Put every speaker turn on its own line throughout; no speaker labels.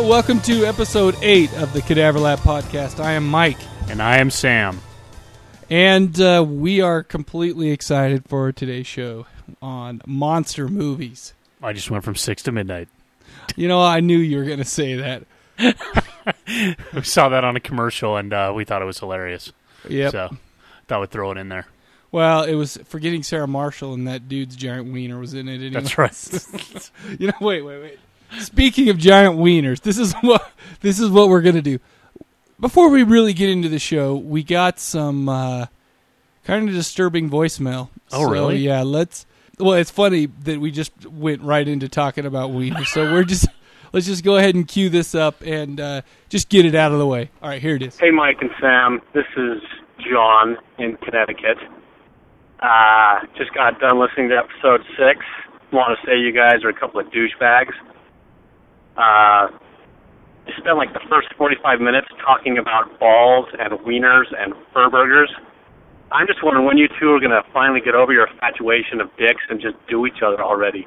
Hello, welcome to episode 8 of the Cadaver Lab podcast. I am Mike,
And I am Sam.
and uh, we are completely excited for today's show on monster movies.
I just went from six to midnight.
You know, I knew you were going to say that.
We saw that on a commercial and uh, we thought it was hilarious.
Yeah.
So thought we'd throw it in there.
Well, it was forgetting Sarah Marshall and that dude's giant wiener was in it. Anyway.
That's right.
You know, wait, wait, wait. Speaking of giant wieners, this is what this is what we're gonna do. Before we really get into the show, we got some uh, kind of disturbing voicemail.
Oh,
So,
really?
Yeah, let's. Well, it's funny that we just went right into talking about wieners. so we're just let's just go ahead and cue this up and uh, just get it out of the way. All right, here it is.
Hey, Mike and Sam. This is John in Connecticut. Uh, just got done listening to episode six. Want to say you guys are a couple of douchebags. Uh, you spent like the first 45 minutes talking about balls and wieners and fur burgers. I'm just wondering when you two are going to finally get over your infatuation of dicks and just do each other already.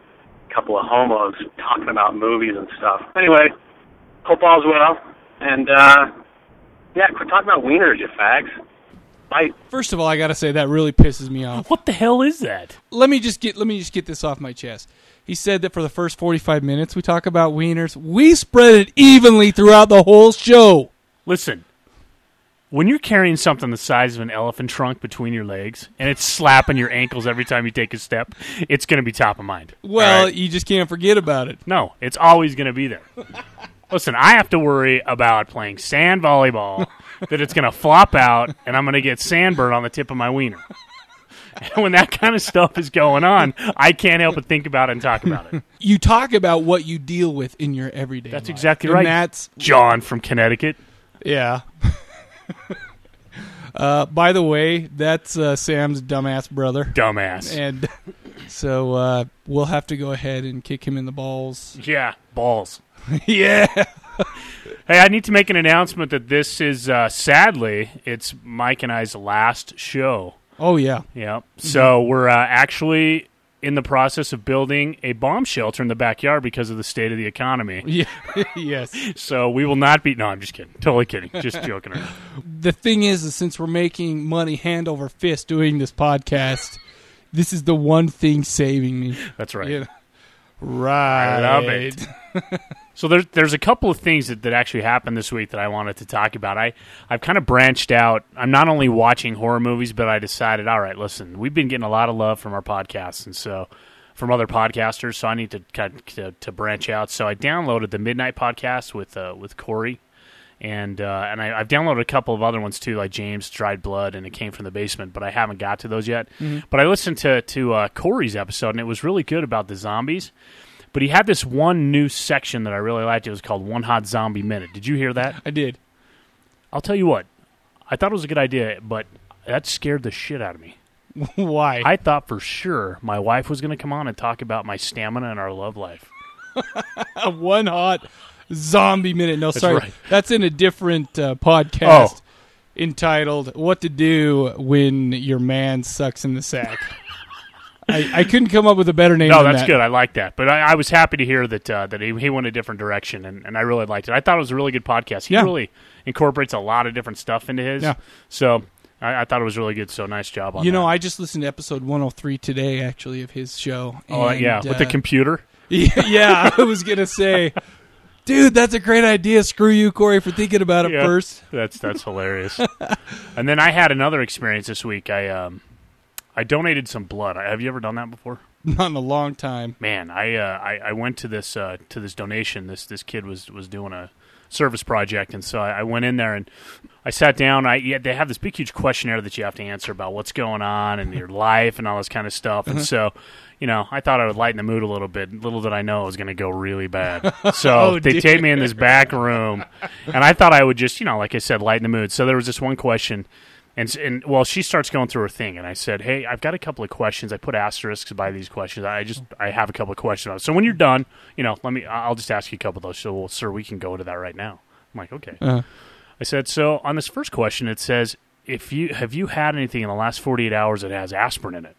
A couple of homos talking about movies and stuff. Anyway, hope all's well. And, uh, yeah, quit talking about wieners, you fags. Bye.
First of all, I got to say that really pisses me off.
what the hell is that?
let me just get let me just get this off my chest. He said that for the first 45 minutes we talk about wieners. We spread it evenly throughout the whole show.
Listen, when you're carrying something the size of an elephant trunk between your legs and it's slapping your ankles every time you take a step, it's going to be top of mind.
Well,
right?
you just can't forget about it.
no, it's always going to be there. Listen, I have to worry about playing sand volleyball, that it's going to flop out and I'm going to get sandburn on the tip of my wiener. And when that kind of stuff is going on, I can't help but think about it and talk about it.
You talk about what you deal with in your everyday
That's
life.
exactly
And
right.
That's
John from Connecticut.
yeah. uh, by the way, that's uh, Sam's dumbass brother.
Dumbass.
And so uh, we'll have to go ahead and kick him in the balls.
Yeah, balls.
yeah.
Hey, I need to make an announcement that this is uh, sadly it's Mike and I's last show.
Oh yeah.
Yeah. So we're uh, actually in the process of building a bomb shelter in the backyard because of the state of the economy.
Yeah. yes.
So we will not be. No, I'm just kidding. Totally kidding. Just joking around.
the thing is, is since we're making money hand over fist doing this podcast, this is the one thing saving me.
That's right.
You know? Right.
I love it. So there's there's a couple of things that, that actually happened this week that I wanted to talk about. I I've kind of branched out. I'm not only watching horror movies, but I decided, all right, listen, we've been getting a lot of love from our podcasts, and so from other podcasters. So I need to kind of to, to branch out. So I downloaded the Midnight Podcast with uh, with Corey, and uh, and I, I've downloaded a couple of other ones too, like James Dried Blood, and it came from the basement, but I haven't got to those yet. But I listened to to uh, Corey's episode, and it was really good about the zombies. But he had this one new section that I really liked. It was called One Hot Zombie Minute. Did you hear that?
I did.
I'll tell you what. I thought it was a good idea, but that scared the shit out of me.
Why?
I thought for sure my wife was going to come on and talk about my stamina and our love life.
One hot zombie minute. No, sorry,
right.
that's in a different uh, podcast
Oh.
entitled "What to Do When Your Man Sucks in the Sack." I, I couldn't come up with a better name.
No, that's
that.
good. I like that. But I, I was happy to hear that uh, that he, he went a different direction, and, and I really liked it. I thought it was a really good podcast. He
Yeah.
really incorporates a lot of different stuff into his.
Yeah.
So I, I thought it was really good. So nice job on
You know,
that.
I just listened to episode 103 today, actually, of his show.
oh
and,
yeah, with the
uh,
computer.
Yeah, yeah, I was gonna say, dude, that's a great idea. Screw you, Corey, for thinking about it
Yeah.
first.
That's that's hilarious. and then I had another experience this week. I um I donated some blood. Have you ever done that before?
Not in a long time.
Man, I uh, I, I went to this uh, to this donation. This this kid was was doing a service project, and so I, I went in there and I sat down. I yeah, they have this big huge questionnaire that you have to answer about what's going on and your life and all this kind of stuff. And so, you know, I thought I would lighten the mood a little bit. Little did I know it was going to go really bad. So
Oh,
they
dear.
take me in this back room, and I thought I would just, you know, like I said, lighten the mood. So there was this one question. And, and well, she starts going through her thing, and I said, "Hey, I've got a couple of questions. I put asterisks by these questions. I just I have a couple of questions. So when you're done, you know, let me. I'll just ask you a couple of those. So, well, sir, we can go into that right now. I'm like, okay.
Uh,
I said, so on this first question, it says, if you have you had anything in the last 48 hours that has aspirin in it?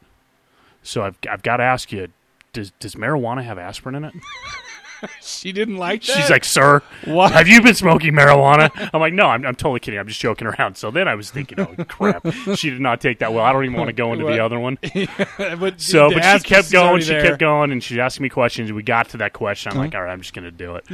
So I've I've got to ask you, does does marijuana have aspirin in it?
she didn't like that.
She's like, "Sir,
What?
have you been smoking marijuana?" I'm like, "No, I'm, I'm totally kidding. I'm just joking around." So then I was thinking, "Oh crap, she did not take that well. I don't even want to go into the other one."
but
So, but she kept going. She
there. Uh-huh.
kept going, and she asked me questions. We got to that question. I'm like, all right, I'm just going to do it.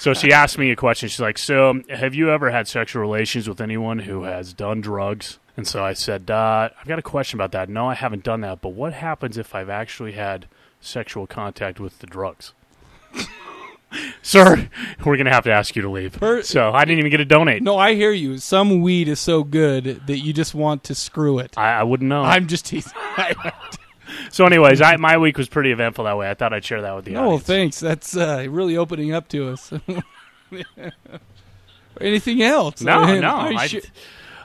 so she asked me a question. She's like, "So, have you ever had sexual relations with anyone who has done drugs?" And so I said, uh, "I've got a question about that. No, I haven't done that. But what happens if I've actually had sexual contact with the drugs?" Sir, we're going to have to ask you to leave.
Per-
so I didn't even get to donate.
No, I hear you. Some weed is so good that you just want to screw it.
I, I wouldn't know.
I'm just teasing.
so, anyways, I, my week was pretty eventful that way. I thought I'd share that with the
no,
audience.
thanks. That's uh, really opening up to us. Anything else?
No, no.
I should-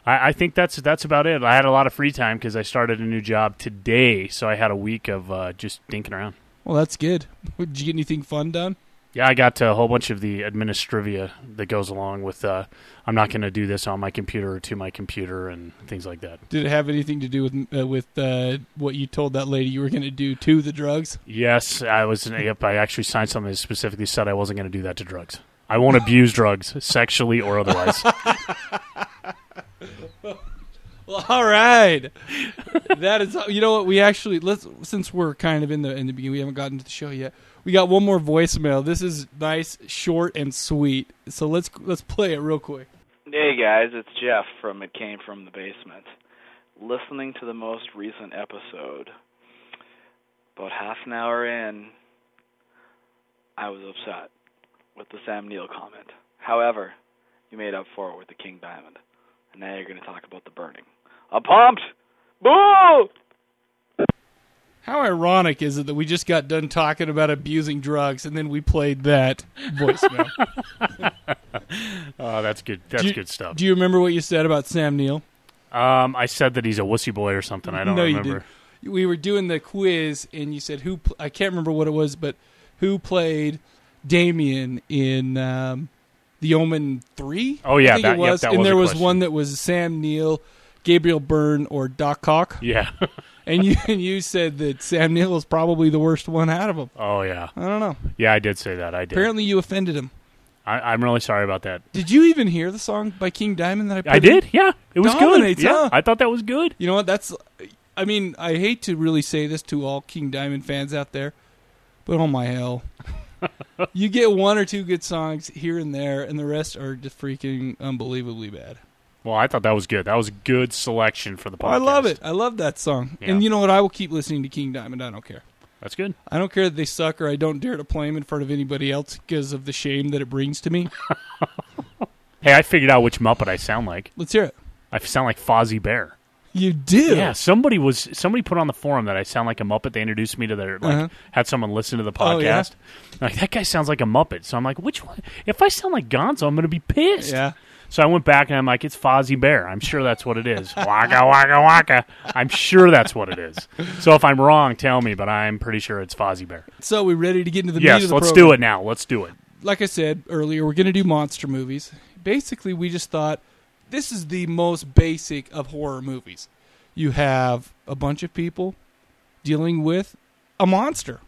I, I think that's that's about it. I had a lot of free time because I started a new job today, so I had a week of uh, just dinking around.
Well, that's good. Did you get anything fun done?
Yeah, I got a whole bunch of the administrivia that goes along with. Uh, I'm not going to do this on my computer or to my computer and things like that.
Did it have anything to do with uh, with uh, what you told that lady you were going to do to the drugs?
Yes, I was. Yep, I actually signed something that specifically said I wasn't going to do that to drugs. I won't abuse drugs, sexually or otherwise.
Well, all right. that is, you know what? We actually let's since we're kind of in the in the beginning, we haven't gotten to the show yet. We got one more voicemail. This is nice, short, and sweet. So let's let's play it real quick.
Hey guys, it's Jeff from It Came From the Basement. Listening to the most recent episode, about half an hour in, I was upset with the Sam Neill comment. However, you made up for it with the King Diamond. And now you're going to talk about the burning. I'm pumped! Boo!
How ironic is it that we just got done talking about abusing drugs and then we played that voicemail?
Oh, that's good. That's
you-
good stuff.
Do you remember what you said about Sam Neill?
Um, I said that he's a wussy boy or something. I don't
no,
remember.
you didn't. We were doing the quiz, and you said who? Pl- I can't remember what it was, but who played Damien in um, The Omen Three?
Oh, yeah,
I think
that-
it
yep,
was.
that
and
was
there
a
was
question.
one that was Sam Neill, Gabriel Byrne, or Doc Cock,
Yeah.
and you and you said that Sam Neill is probably the worst one out of them.
oh yeah.
I don't know.
Yeah, I did say that. I did.
Apparently, you offended him.
I, I'm really sorry about that.
Did you even hear the song by King Diamond that I? Put
I
in?
did. Yeah, it was
Dominates,
good. Yeah,
huh?
I thought that was good.
You know what? That's. I mean, I hate to really say this to all King Diamond fans out there, but oh my hell. you get one or two good songs here and there, and the rest are just freaking unbelievably bad.
Well, I thought that was good. That was a good selection for the podcast.
I love it. I love that song.
Yeah.
And you know what? I will keep listening to King Diamond. I don't care.
That's good.
I don't care that they suck or I don't dare to play them in front of anybody else because of the shame that it brings to me.
Hey, I figured out which Muppet I sound like.
Let's hear it.
I sound like Fozzie Bear.
You do.
Yeah, somebody was somebody put on the forum that I sound like a Muppet. They introduced me to their like
Uh-huh.
had someone listen to the
Oh, yeah?
podcast. Like that guy sounds like a Muppet. So I'm like, which one? If I sound like Gonzo, I'm going to be pissed.
Yeah.
So I went back and I'm like, it's Fozzie Bear. I'm sure that's what it is. waka waka waka. I'm sure that's what it is. So if I'm wrong, tell me. But I'm pretty sure it's Fozzie Bear.
So we ready to get into the meat
yes,
of the
let's
program?
do it now. Let's do it.
like I said earlier, we're going to do monster movies. Basically, we just thought this is the most basic of horror movies. You have a bunch of people dealing with a monster.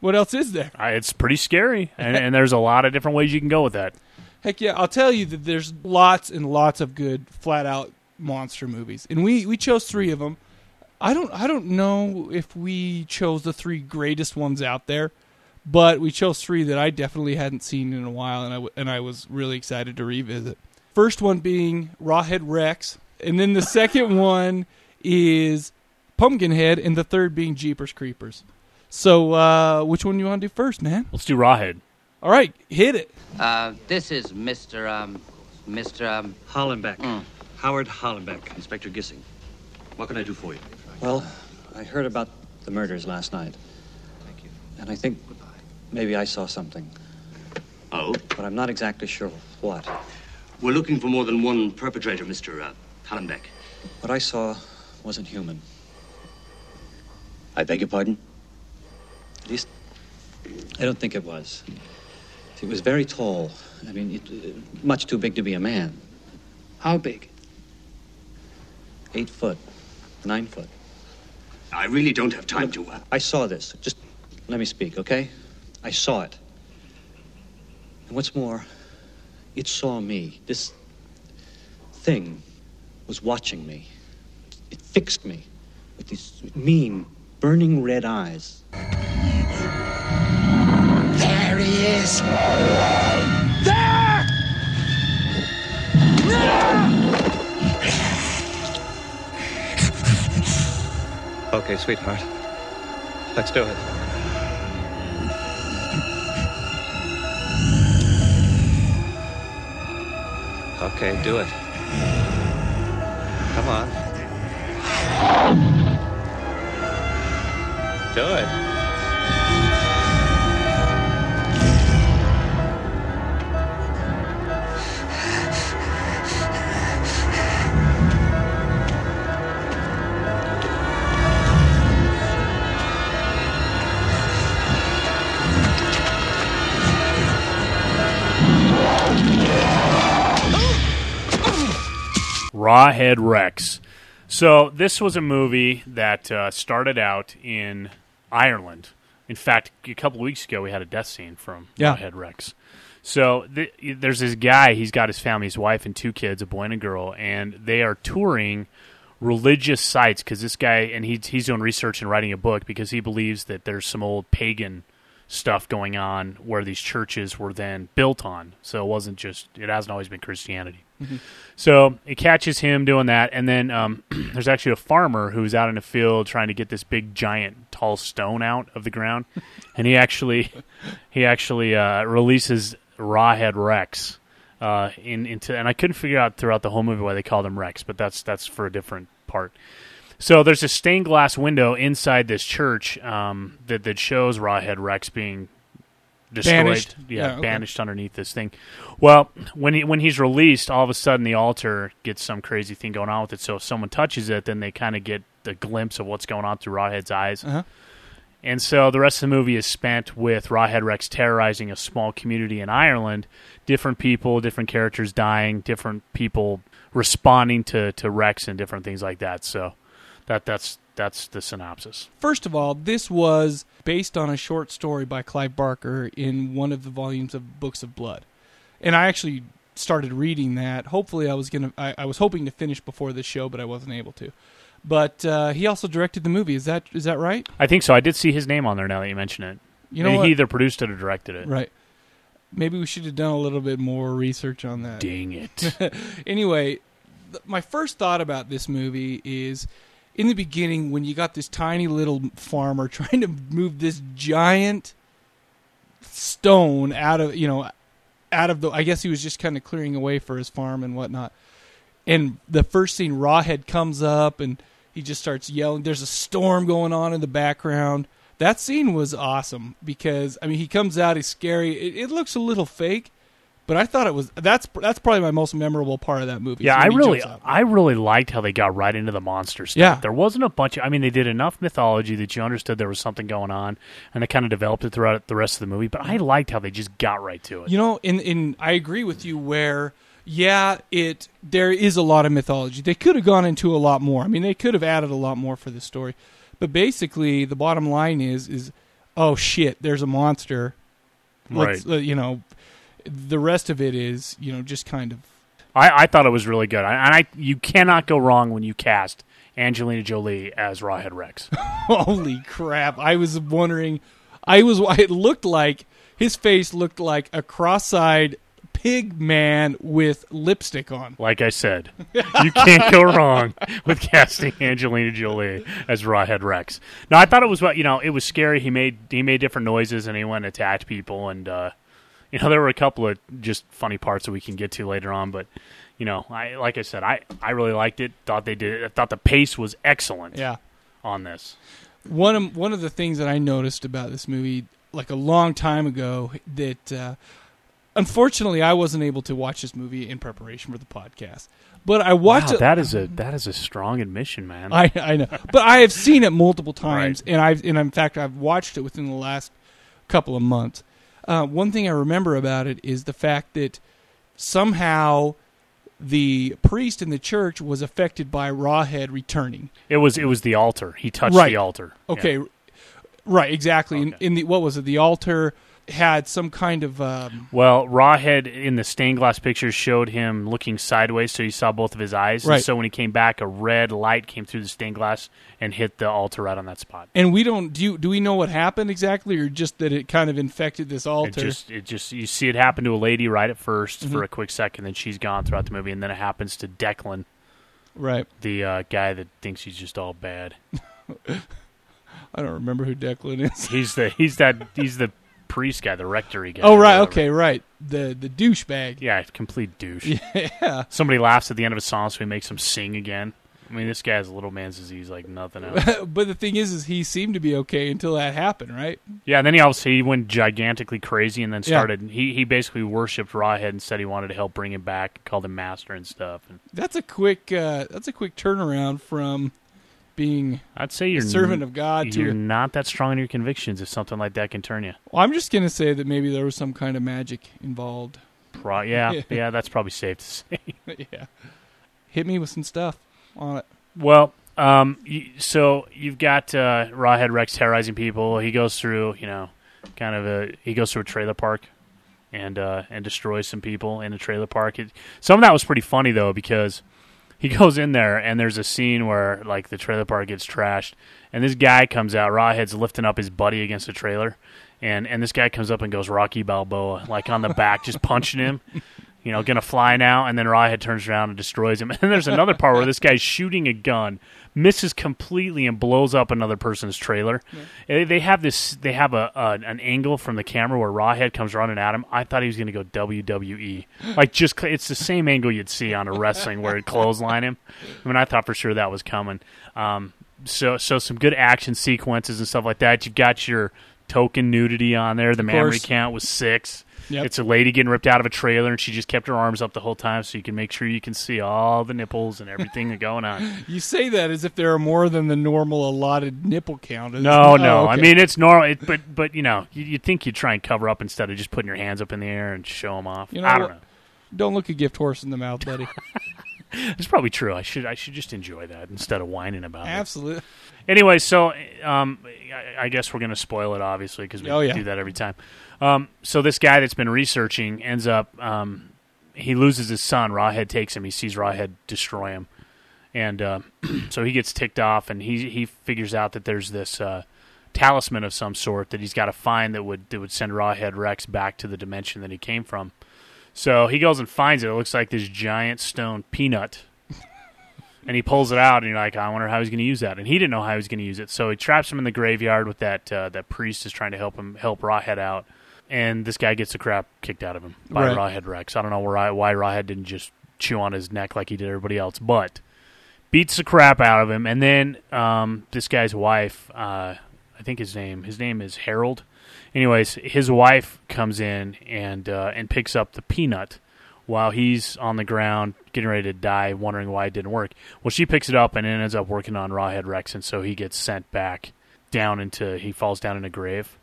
What else is there?
It's pretty scary, and, and there's a lot of different ways you can go with that.
Heck yeah, I'll tell you that there's lots and lots of good flat out monster movies. And we we chose 3 of them. I don't I don't know if we chose the 3 greatest ones out there, but we chose 3 that I definitely hadn't seen in a while and I w- and I was really excited to revisit. First one being Rawhead Rex, and then the second one is Pumpkinhead and the third being Jeepers Creepers. So, uh, which one do you want to do first, man?
Let's do Rawhead.
All right, hit it.
Uh, this is Mr. Um, Mr. Um,
Hallenbeck.
Mm.
Howard Hallenbeck.
Inspector Gissing, what can I do for you?
Well, I heard about the murders last night.
Thank you.
And I think maybe I saw something,
Oh?
but I'm not exactly sure what.
We're looking for more than one perpetrator, Mr. Uh, Hallenbeck.
What I saw wasn't human.
I beg your pardon?
At least, I don't think it was. It was very tall. I mean, it, uh, much too big to be a man.
how big?
Eight foot, nine foot.
I really don't have time to. Uh,
I saw this. Just let me speak, okay? I saw it. And what's more, it saw me. This thing was watching me. It fixed me with these mean, burning red eyes.
There.
Okay, sweetheart. Let's do it. Okay, do it. Come on. Do it.
Rawhead Rex. So this was a movie that uh, started out in Ireland. In fact, a couple of weeks ago, we had a death scene from
Yeah.
Rawhead Rex. So th- there's this guy. He's got his family, his wife, and two kids, a boy and a girl, and they are touring religious sites because this guy and he's he's doing research and writing a book because he believes that there's some old pagan stuff going on where these churches were then built on. So it wasn't just it hasn't always been Christianity. So it catches him doing that, and then um, there's actually a farmer who's out in the field trying to get this big, giant, tall stone out of the ground, and he actually he actually uh, releases Rawhead Rex uh, in into, and I couldn't figure out throughout the whole movie why they called him Rex, but that's that's for a different part. So there's a stained glass window inside this church um, that that shows Rawhead Rex being destroyed,
Banished?
yeah,
Yeah, okay.
banished underneath this thing. Well, when he when he's released, all of a sudden the altar gets some crazy thing going on with it. So if someone touches it, then they kind of get the glimpse of what's going on through Rawhead's eyes.
Uh-huh.
And so the rest of the movie is spent with Rawhead Rex terrorizing a small community in Ireland. Different people, different characters dying, different people responding to, to Rex and different things like that. So that that's that's the synopsis.
First of all, this was based on a short story by Clive Barker in one of the volumes of Books of Blood, and I actually started reading that. Hopefully, I was gonna. I, I was hoping to finish before this show, but I wasn't able to. But uh, he also directed the movie. Is that is that right?
I think so. I did see his name on there now that you mention it.
You know what?
he either produced it or directed it.
Right. Maybe we should have done a little bit more research on that.
Dang it.
anyway, th- my first thought about this movie is in the beginning when you got this tiny little farmer trying to move this giant stone out of, you know, out of the I guess he was just kind of clearing away for his farm and whatnot. And the first scene Rawhead comes up and he just starts yelling. There's a storm going on in the background. That scene was awesome because I mean he comes out, he's scary. It, it looks a little fake, but I thought it was that's that's probably my most memorable part of that movie.
Yeah, I really. I really liked how they got right into the monster stuff.
Yeah.
there wasn't a bunch. Of, I mean, they did enough mythology that you understood there was something going on, and they kind of developed it throughout the rest of the movie. But I liked how they just got right to it.
You know, in in I agree with you where yeah, it there is a lot of mythology. They could have gone into a lot more. I mean, they could have added a lot more for this story. But basically, the bottom line is is oh shit, there's a monster. Let's,
Right.
uh, you know, the rest of it is, you know, just kind of
I, I thought it was really good. I, and I, you cannot go wrong when you cast Angelina Jolie as Rawhead Rex.
Holy crap! I was wondering. I was. It looked like his face looked like a cross-eyed pig man with lipstick on.
Like I said, you can't go wrong with casting Angelina Jolie as Rawhead Rex. No, I thought it was what you know. It was scary. He made he made different noises and he went and attacked people and uh, you know there were a couple of just funny parts that we can get to later on. But you know, I like I said, I I really liked it. Thought they did. I thought the pace was excellent.
Yeah.
on this.
One of one of the things that I noticed about this movie, like a long time ago, that uh, unfortunately I wasn't able to watch this movie in preparation for the podcast. But I watched
Wow,
it.
that is a that is a strong admission, man.
I I know, but I have seen it multiple times, and I've and in fact I've watched it within the last couple of months. Uh, one thing I remember about it is the fact that somehow the priest in the church was affected by Rawhead returning.
It was it was the altar. He touched
Right.
the altar.
Okay,
Yeah.
right, exactly. In, in the what was it? The altar. Had some kind of um,
Well, Rawhead in the stained glass picture showed him looking sideways, so you saw both of his eyes. And
Right.
so when he came back, a red light came through the stained glass and hit the altar right on that spot.
and we don't do you, do we know what happened exactly or just that it kind of infected this
It
altar
just, it just, you see it happen to a lady right at 1st
Mhm.
for a quick second, then she's gone throughout the movie, and then it happens to Declan,
right
the uh, guy that thinks he's just all bad.
I don't remember who Declan is
He's the, he's that, he's the priest guy, the rectory guy.
oh right okay right the the douchebag
Yeah, complete douche.
yeah
Somebody laughs at the end of a song, so he makes him sing again. I mean, this guy has a little man's disease like nothing else.
but the thing is is he seemed to be okay until that happened right
yeah, And then he obviously he went gigantically crazy and then
Yeah.
started. He he basically worshipped Rawhead and said he wanted to help bring him back, called him master and stuff. And
that's a quick uh, that's a quick turnaround from being
I'd say you're
a servant of God
You're
to
not that strong in your convictions if something like that can turn you.
well, I'm just gonna say that maybe there was some kind of magic involved
Pro- yeah,
Yeah.
yeah, that's probably safe to say.
yeah hit me with some stuff on it
Well, um, so you've got uh, Rawhead Rex terrorizing people. He goes through, you know, kind of a he goes through a trailer park and uh, and destroys some people in a trailer park. It, some of that was pretty funny though because he goes in there and there's a scene where like the trailer park gets trashed and this guy comes out. Rawhead's lifting up his buddy against the trailer. And, and this guy comes up and goes Rocky Balboa, like on the back, just punching him you know, gonna fly now, and then Rawhead turns around and destroys him. And then there's another part where this guy's shooting a gun, misses completely, and blows up another person's trailer. Eh, They have this, they have a, a an angle from the camera where Rawhead comes running at him. I thought he was gonna go WWE, like just it's the same angle you'd see on a wrestling where it clothesline him. I mean, I thought for sure that was coming. Um, so so some good action sequences and stuff like that. You've got your token nudity on there. The memory count was six.
Yep.
It's a lady getting ripped out of a trailer, and she just kept her arms up the whole time, so you can make sure you can see all the nipples and everything going on.
You say that as if there are more than the normal allotted nipple count.
No,
Oh,
no. I
okay.
mean, it's normal, it, but but you know, you, you'd think you'd try and cover up instead of just putting your hands up in the air and show them off.
You know
I don't know.
don't look a gift horse in the mouth, buddy.
It's probably true. I should I should just enjoy that instead of whining about it.
Absolutely.
Anyway, so um, I, I guess we're going to spoil it, obviously, because we
Oh, yeah.
do that every time. Um, so this guy that's been researching ends up um, he loses his son. Rawhead takes him. He sees Rawhead destroy him, and uh, so he gets ticked off, and he he figures out that there's this uh, talisman of some sort that he's got to find that would that would send Rawhead Rex back to the dimension that he came from. So he goes and finds it. It looks like this giant stone peanut and he pulls it out, and you're like, I wonder how he's going to use that. And he didn't know how he was going to use it, so he traps him in the graveyard with that uh, that priest is trying to help him help Rawhead out, and this guy gets the crap kicked out of him by
Right.
Rawhead Rex. I don't know why why Rawhead didn't just chew on his neck like he did everybody else, but beats the crap out of him, and then um, this guy's wife, uh, I think his name his name is Harold. Anyways, his wife comes in and uh, and picks up the peanut while he's on the ground getting ready to die, wondering why it didn't work. Well, she picks it up and it ends up working on Rawhead Rex, and so he gets sent back down into he falls down in a grave.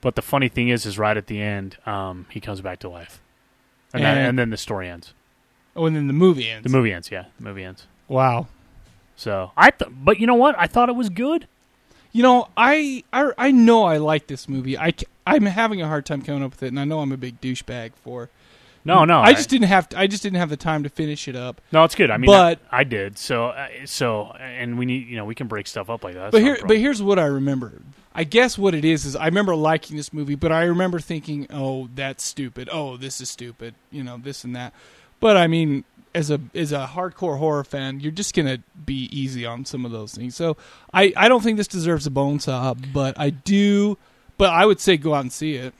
But the funny thing is, is right at the end, um, he comes back to life, and, then,
And-
and then the story ends.
Oh, and then the movie ends.
The movie ends, yeah, the movie ends.
Wow.
So I, th- but you know what? I thought it was good.
You know, I, I I know I like this movie. I I'm having a hard time coming up with it, and I know I'm a big douchebag for.
No, no,
I just didn't have I just didn't have the time to finish it up.
No, it's good. I mean,
but
I, I did. So, uh, so, and we need, you know, we can break stuff up like that. That's
but here but here's what I remember. I guess what it is is I remember liking this movie, but I remember thinking, "Oh, that's stupid. Oh, this is stupid." You know, this and that. But I mean, as a as a hardcore horror fan, you're just gonna be easy on some of those things. So I I don't think this deserves a bone saw, but I do. But I would say go out and see it.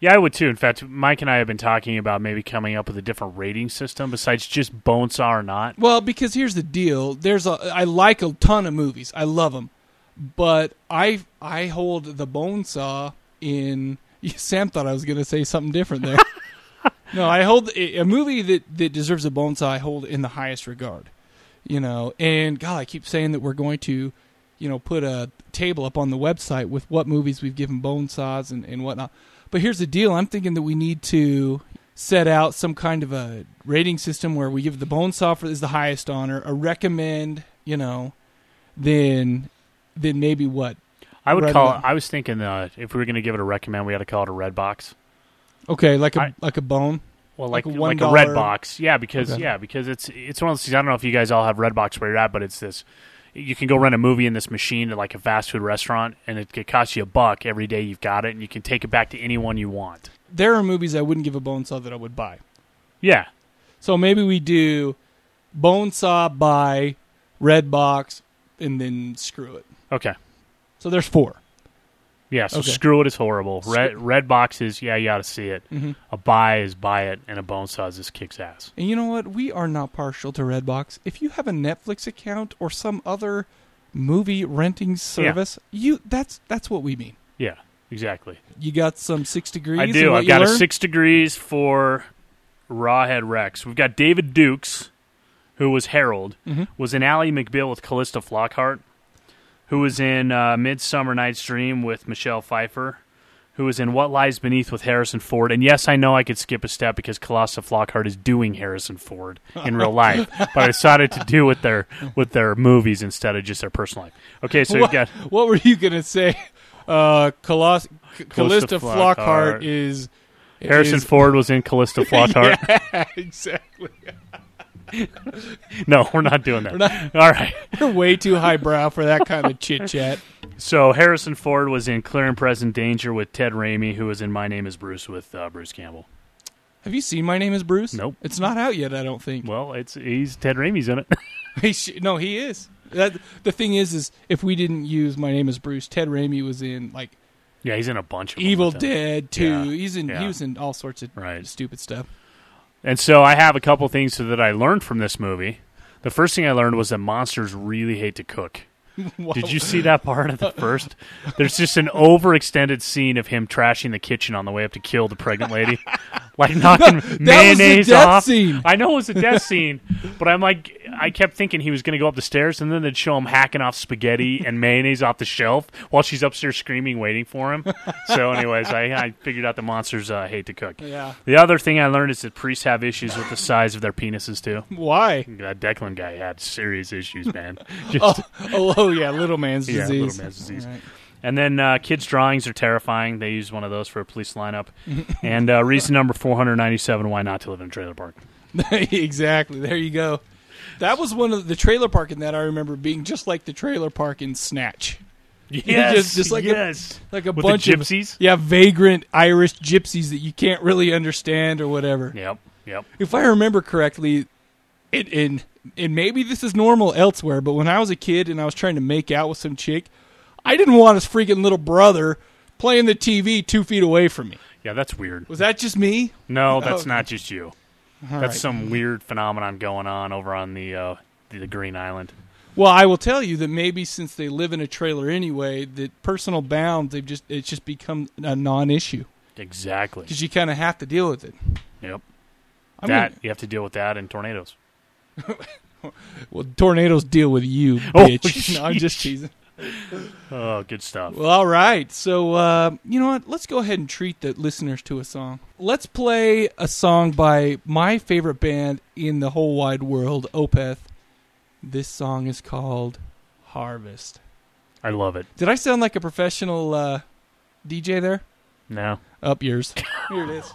Yeah, I would too. In fact, Mike and I have been talking about maybe coming up with a different rating system besides just Bonesaw or not.
Well, because here's the deal. There's a I like a ton of movies. I love them, but I I hold the bone saw in. Sam thought I was going to say something different there. no, I hold a a movie that that deserves a bone saw. I hold in the highest regard. You know, and God, I keep saying that we're going to, you know, put a table up on the website with what movies we've given bone saws and and whatnot. But here's the deal. I'm thinking that we need to set out some kind of a rating system where we give the bone saw for is the highest honor, a recommend, you know, then then maybe what
I would
Red
call. I was thinking uh, if we were going to give it a recommend, we had to call it a red box.
Okay, like a
I-
like a bone.
Well,
Like
like
a
like, a red box, yeah, because
Okay.
yeah, because it's it's one of those things. I don't know if you guys all have red box where you're at, but it's this. You can go rent a movie in this machine at like a fast food restaurant, and it could cost you a buck every day you've got it, and you can take it back to anyone you want.
There are movies I wouldn't give a bone saw that I would buy.
Yeah,
So maybe we do bone saw buy red box and then screw it.
Okay,
So there's four.
yeah. So
Okay.
screw it is horrible. Red red box is yeah, you got to see it.
Mhm.
A buy is buy it, and a bone saw is just kicks ass.
And you know what? We are not partial to Redbox. If you have a Netflix account or some other movie renting service, you that's that's what we mean.
Yeah, exactly.
You got some six degrees.
I do.
what
I've
you
got a
learned?
six degrees for Rawhead Rex. We've got David Dukes, who was Harold,
Mhm.
was in Ally McBeal with Calista Flockhart, who was in uh, Midsummer Night's Dream with Michelle Pfeiffer, who was in What Lies Beneath with Harrison Ford. And yes, I know I could skip a step because Calista Flockhart is doing Harrison Ford in real life, but I decided to do with their with their movies instead of just their personal life. Okay, so
what,
got
what were you gonna say? Uh, C- Calista
Flockhart.
Flockhart is
Harrison
is-
Ford was in Calista Flockhart.
yeah, exactly.
No, we're not doing that.
Not-
All right.
We're way too highbrow for that kind of chit chat.
So Harrison Ford was in Clear and Present Danger with Ted Raimi, who was in My Name Is Bruce with uh, Bruce Campbell.
Have you seen My Name Is Bruce?
Nope.
It's not out yet. I don't think.
Well, it's he's Ted Raimi's in it.
He sh- no, he is. That, the thing is, is if we didn't use My Name Is Bruce, Ted Raimi was in like
yeah, he's in a bunch of
Evil. Dead too.
Yeah,
He's in.
yeah.
He was in all sorts of
Right.
stupid stuff.
And so I have a couple things that I learned from this movie. The first thing I learned was that monsters really hate to cook. Did you see that part of the first? There's just an overextended scene of him trashing the kitchen on the way up to kill the pregnant lady, like knocking
the
mayonnaise
death
off.
scene.
I know it was a death scene, but I'm like, I kept thinking he was going to go up the stairs, and then they'd show him hacking off spaghetti and mayonnaise off the shelf while she's upstairs screaming, waiting for him. So, anyways, I, I figured out the monsters uh, hate to cook.
Yeah.
The other thing I learned is that priests have issues with the size of their penises too.
Why?
That Declan guy had serious issues, man. Just,
Oh, oh, yeah, little man's
yeah,
disease.
little man's disease.
All right.
And then uh, kids' drawings are terrifying. They use one of those for a police lineup. and uh, reason number 497 why not to live in a trailer park.
exactly. There you go. That was one of the trailer park in that I remember being just like the trailer park in Snatch.
Yes,
just, just like
yes.
a, like a
With
bunch
gypsies?
of gypsies. yeah, vagrant Irish gypsies that you can't really understand or whatever.
Yep, yep.
If I remember correctly, it and and maybe this is normal elsewhere, but when I was a kid and I was trying to make out with some chick, I didn't want his freaking little brother playing the TV two feet away from me.
Yeah, that's weird.
Was that just me?
No, that's
Oh.
not just you.
All
that's
right.
some weird phenomenon going on over on the uh, the, the Green Island.
Well, I will tell you that maybe since they live in a trailer anyway, that personal bounds they've just it's just become a non-issue
Exactly.
because you kind of have to deal with it.
Yep.
I
that
mean,
you have to deal with that in tornadoes.
well, tornadoes deal with you,
Oh,
bitch. no, I'm just teasing.
Oh, good stuff.
Well, all right. So, uh, you know what? Let's go ahead and treat the listeners to a song. Let's play a song by my favorite band in the whole wide world, Opeth. This song is called Harvest.
I love it.
Did I sound like a professional uh, DJ there?
No.
Up yours. Here it is.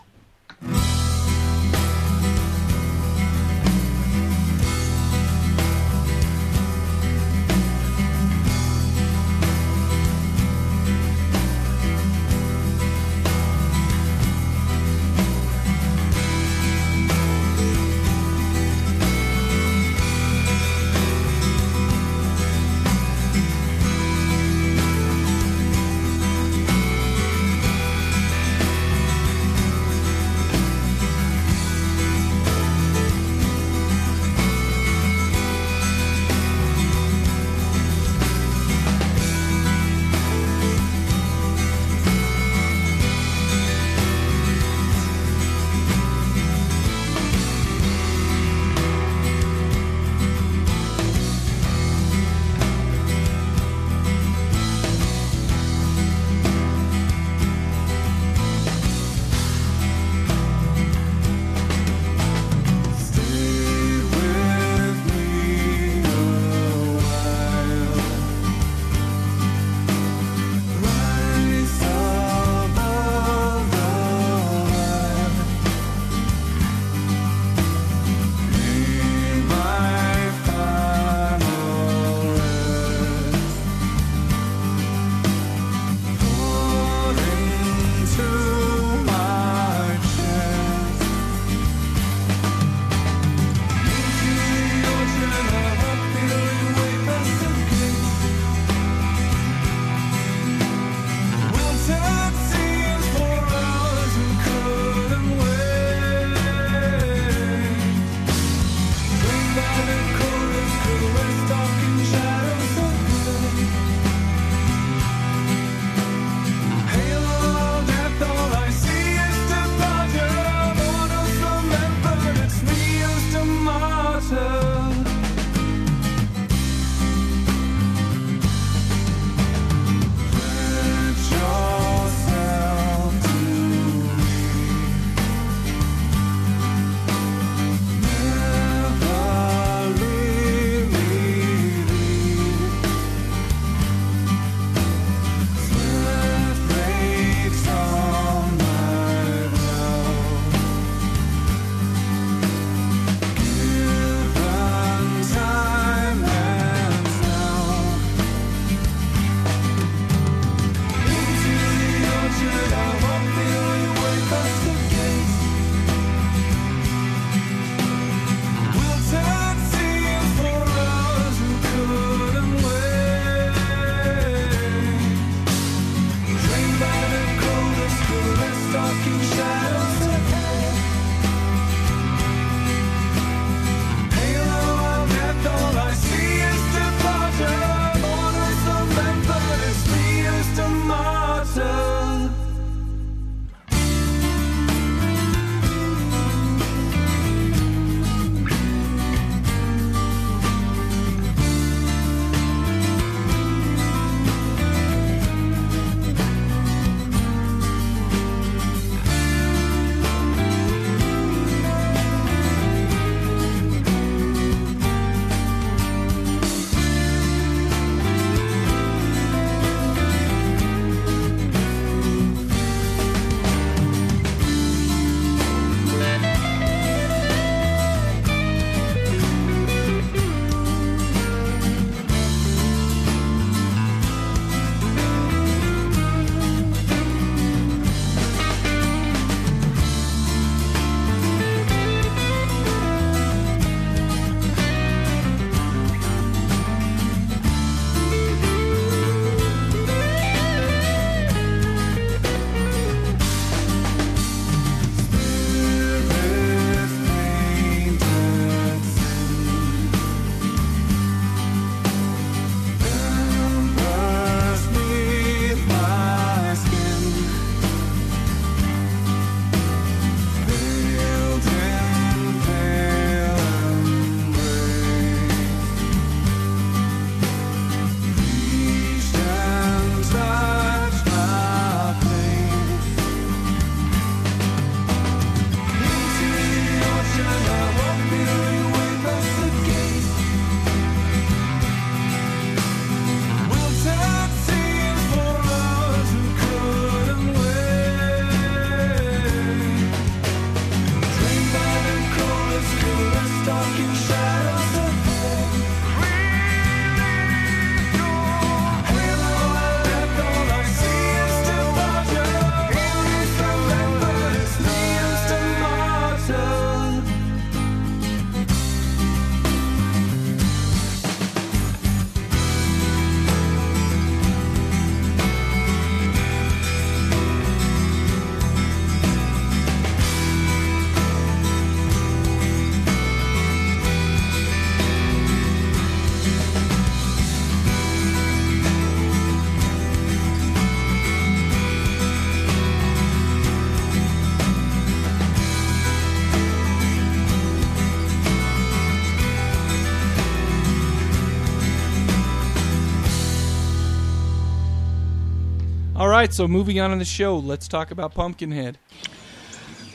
Right, so moving on in the show, let's talk about Pumpkinhead.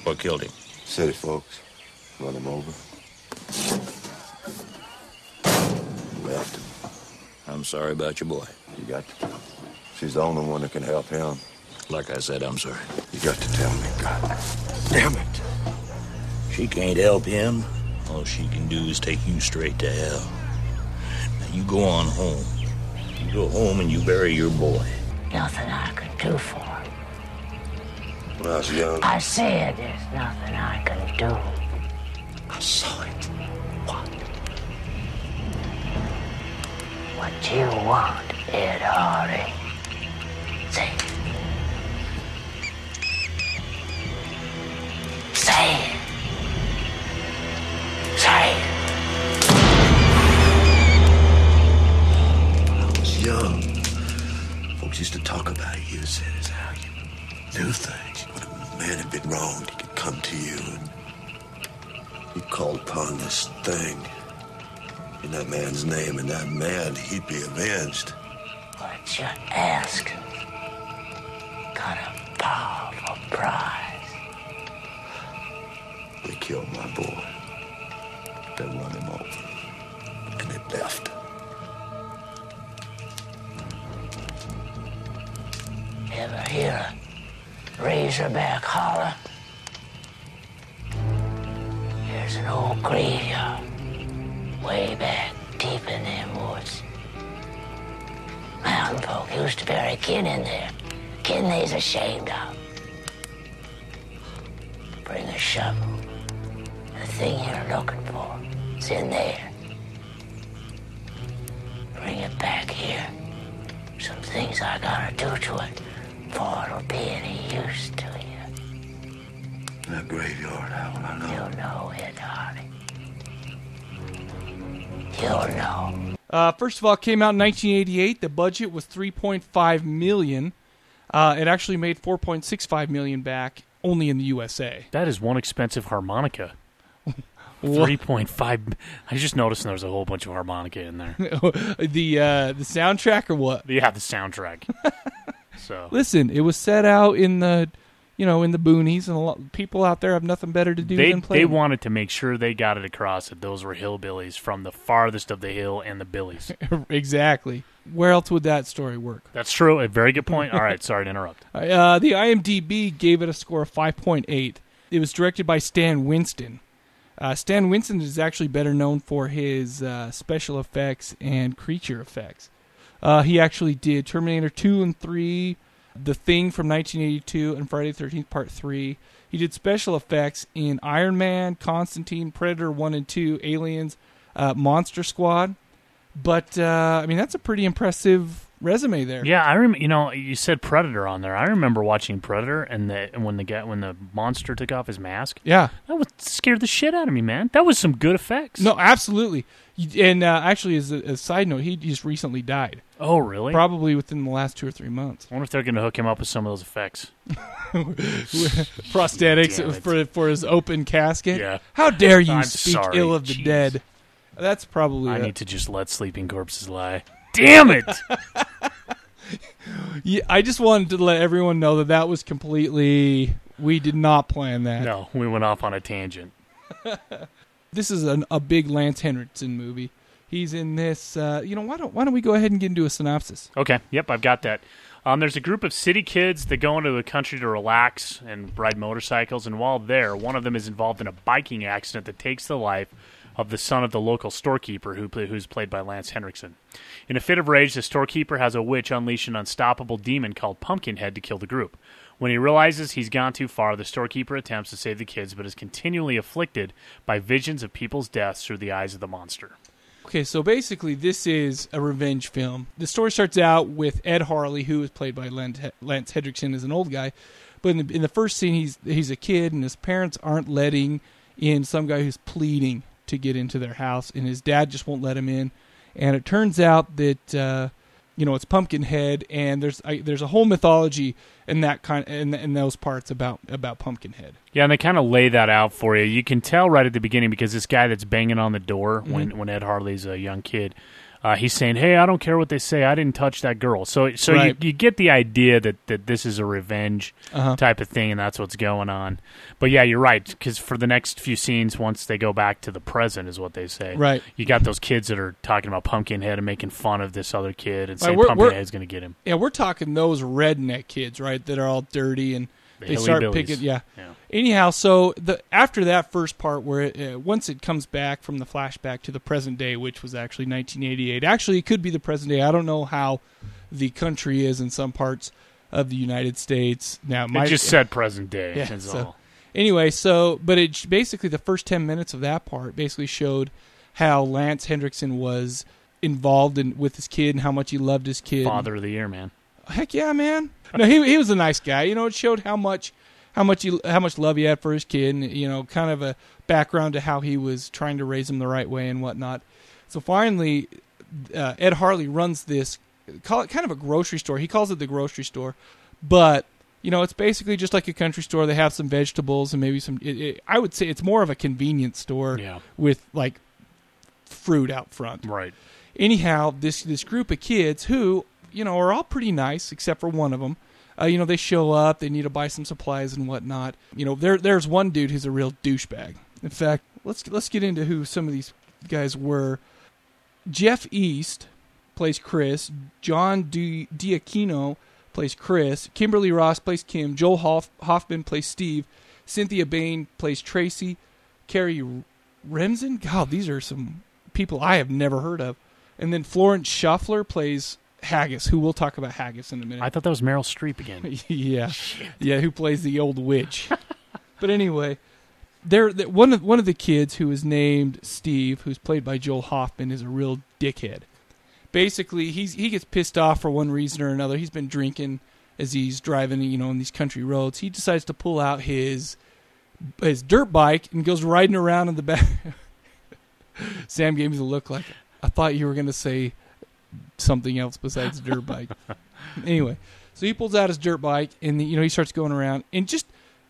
What killed him?
City folks. Run him over. Left him.
I'm sorry about your boy.
You got to. She's the only one that can help him.
Like I said, I'm sorry.
You got to tell me, God. Damn it.
She can't help him. All she can do is take you straight to hell. Now you go on home. You go home and you bury your boy.
Nothing I can do for him.
When I was young,
I said there's nothing I can do.
I saw it.
What? What you want, Ed Harley? Say. Say it. Say it.
I was young. Folks used to talk about you, said how you knew things. When a man had been wronged, he could come to you and he called upon this thing in that man's name, and that man, he'd be avenged.
What you ask Got a powerful prize.
They killed my boy. They run him over. And they left.
Ever hear a razorback holler? There's an old graveyard way back deep in them woods. Mountain folk used to bury kin in there. Kin they's ashamed of. Bring a shovel. The thing you're looking for is in there. Bring it back here. Some things I gotta do to it before it'll be any use to you.
that graveyard, Hal. I know.
You know it, Harley. You know.
Uh, first of all, it came out in 1988. The budget was 3.5 million. Uh, it actually made 4.65 million back only in the USA.
That is one expensive harmonica. Three point five. I just noticed there's a whole bunch of harmonica in there.
the uh, the soundtrack or what?
Yeah, the soundtrack. so
Listen, it was set out in the, you know, in the boonies, and a lot people out there have nothing better to do
they
than play.
they wanted to make sure they got it across that those were hillbillies from the farthest of the hill and the billies.
exactly. Where else would that story work?
That's true. A very good point. All right, sorry to interrupt.
Uh, the IMDb gave it a score of 5.8. It was directed by Stan Winston. Uh, Stan Winston is actually better known for his uh, special effects and creature effects. Uh, he actually did Terminator 2 and 3, The Thing from 1982, and Friday the 13th Part 3. He did special effects in Iron Man, Constantine, Predator 1 and 2, Aliens, uh, Monster Squad. But, uh, I mean, that's a pretty impressive resume there.
Yeah, I remember. You know, you said Predator on there. I remember watching Predator and the and when the guy when the monster took off his mask.
Yeah.
that was scared the shit out of me, man. That was some good effects.
No, absolutely. And uh, actually, as a, as a side note, he just recently died.
Oh, really?
Probably within the last two or three months.
I wonder if they're going to hook him up with some of those effects.
Prosthetics
Damn
for for his open casket.
Yeah.
How dare you
I'm
speak
sorry.
ill of the
Jeez.
dead? That's probably.
I
it.
need to just let sleeping corpses lie. Damn it!
Yeah, I just wanted to let everyone know that that was completely. We did not plan that.
no, we went off on a tangent.
This is an, a big Lance Henriksen movie. He's in this. Uh, you know, why don't why don't we go ahead and get into a synopsis?
Okay, yep, I've got that. Um, there's a group of city kids that go into the country to relax and ride motorcycles, and while there, one of them is involved in a biking accident that takes the life of the son of the local storekeeper, who who's played by Lance Henriksen. In a fit of rage, the storekeeper has a witch unleash an unstoppable demon called Pumpkinhead to kill the group. When he realizes he's gone too far, the storekeeper attempts to save the kids, but is continually afflicted by visions of people's deaths through the eyes of the monster.
Okay, so basically, this is a revenge film. The story starts out with Ed Harley, who is played by Lance Hendrickson, as an old guy. But in the, in the first scene, he's he's a kid, and his parents aren't letting in some guy who's pleading to get into their house, and his dad just won't let him in. And it turns out that uh, you know it's Pumpkinhead, and there's I, there's a whole mythology in that kind in, in those parts about about Pumpkinhead.
Yeah, and they kind of lay that out for you. You can tell right at the beginning because this guy that's banging on the door when,
Mhm.
when Ed Harley's a young kid, uh, he's saying, "Hey, I don't care what they say. I didn't touch that girl." So, so
Right.
you, you get the idea that, that this is a revenge
Uh-huh.
type of thing, and that's what's going on. But yeah, you're right because for the next few scenes, once they go back to the present, is what they say.
Right.
You got those kids that are talking about Pumpkinhead and making fun of this other kid and saying
we're- we're-
Pumpkinhead's going to get him.
Yeah, we're talking those redneck kids, right? That are all dirty and
The
they start picking. Yeah.
Yeah.
Anyhow, so the after that first part, where it, uh, once it comes back from the flashback to the present day, which was actually 1988. Actually, it could be the present day. I don't know how the country is in some parts of the United States now.
It just said present day.
Yeah. So
all.
anyway, so but it basically the first 10 minutes of that part basically showed how Lance Hendrickson was involved in with his kid and how much he loved his kid.
Father of the year, man.
Heck yeah, man. No, he he was a nice guy. You know, it showed how much how much he how much love he had for his kid, and you know, kind of a background to how he was trying to raise him the right way and whatnot. So finally, uh, Ed Harley runs this call it kind of a grocery store. He calls it the grocery store, but you know, it's basically just like a country store. They have some vegetables and maybe some. It, it, I would say it's more of a convenience store
Yeah.
with like fruit out front.
Right.
Anyhow, this this group of kids who you know are all pretty nice except for one of them. Uh, you know, they show up. They need to buy some supplies and whatnot. You know, there there's one dude who's a real douchebag. In fact, let's let's get into who some of these guys were. Jeff East plays Chris. John Di- Diaquino plays Chris. Kimberly Ross plays Kim. Joel Hoff- Hoffman plays Steve. Cynthia Bain plays Tracy. Kerry Remsen. God, these are some people I have never heard of. And then Florence Schauffler plays Haggis, who we'll talk about Haggis in a minute.
I thought that was Meryl Streep again.
yeah, yeah, who plays the old witch. but anyway, there there- one of one of the kids who is named Steve, who's played by Joel Hoffman, is a real dickhead. Basically, he's he gets pissed off for one reason or another. He's been drinking as he's driving, you know, on these country roads. He decides to pull out his his dirt bike and goes riding around in the back. Sam gave me the look like I thought you were going to say something else besides dirt bike. anyway, so he pulls out his dirt bike and you know he starts going around and just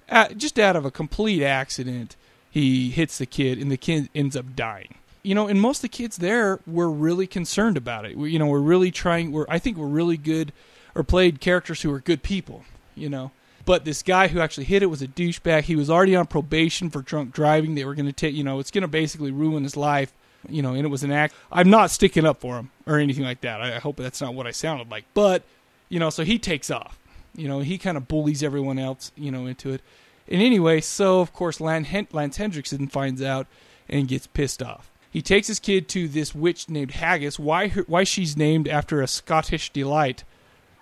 uh, just out of a complete accident he hits the kid and the kid ends up dying. You know, and most of the kids there were really concerned about it. We, you know, we're really trying. We're I think we're really good or played characters who are good people. You know, but this guy who actually hit it was a douchebag. He was already on probation for drunk driving. They were going to take, you know, it's going to basically ruin his life. You know, and it was an act. I'm not sticking up for him or anything like that. I, I hope that's not what I sounded like. But you know, so he takes off. You know, he kind of bullies everyone else. You know, into it. And anyway, so of course Lance, Hen- Lance Hendrickson finds out and gets pissed off. He takes his kid to this witch named Haggis. Why her, why she's named after a Scottish delight?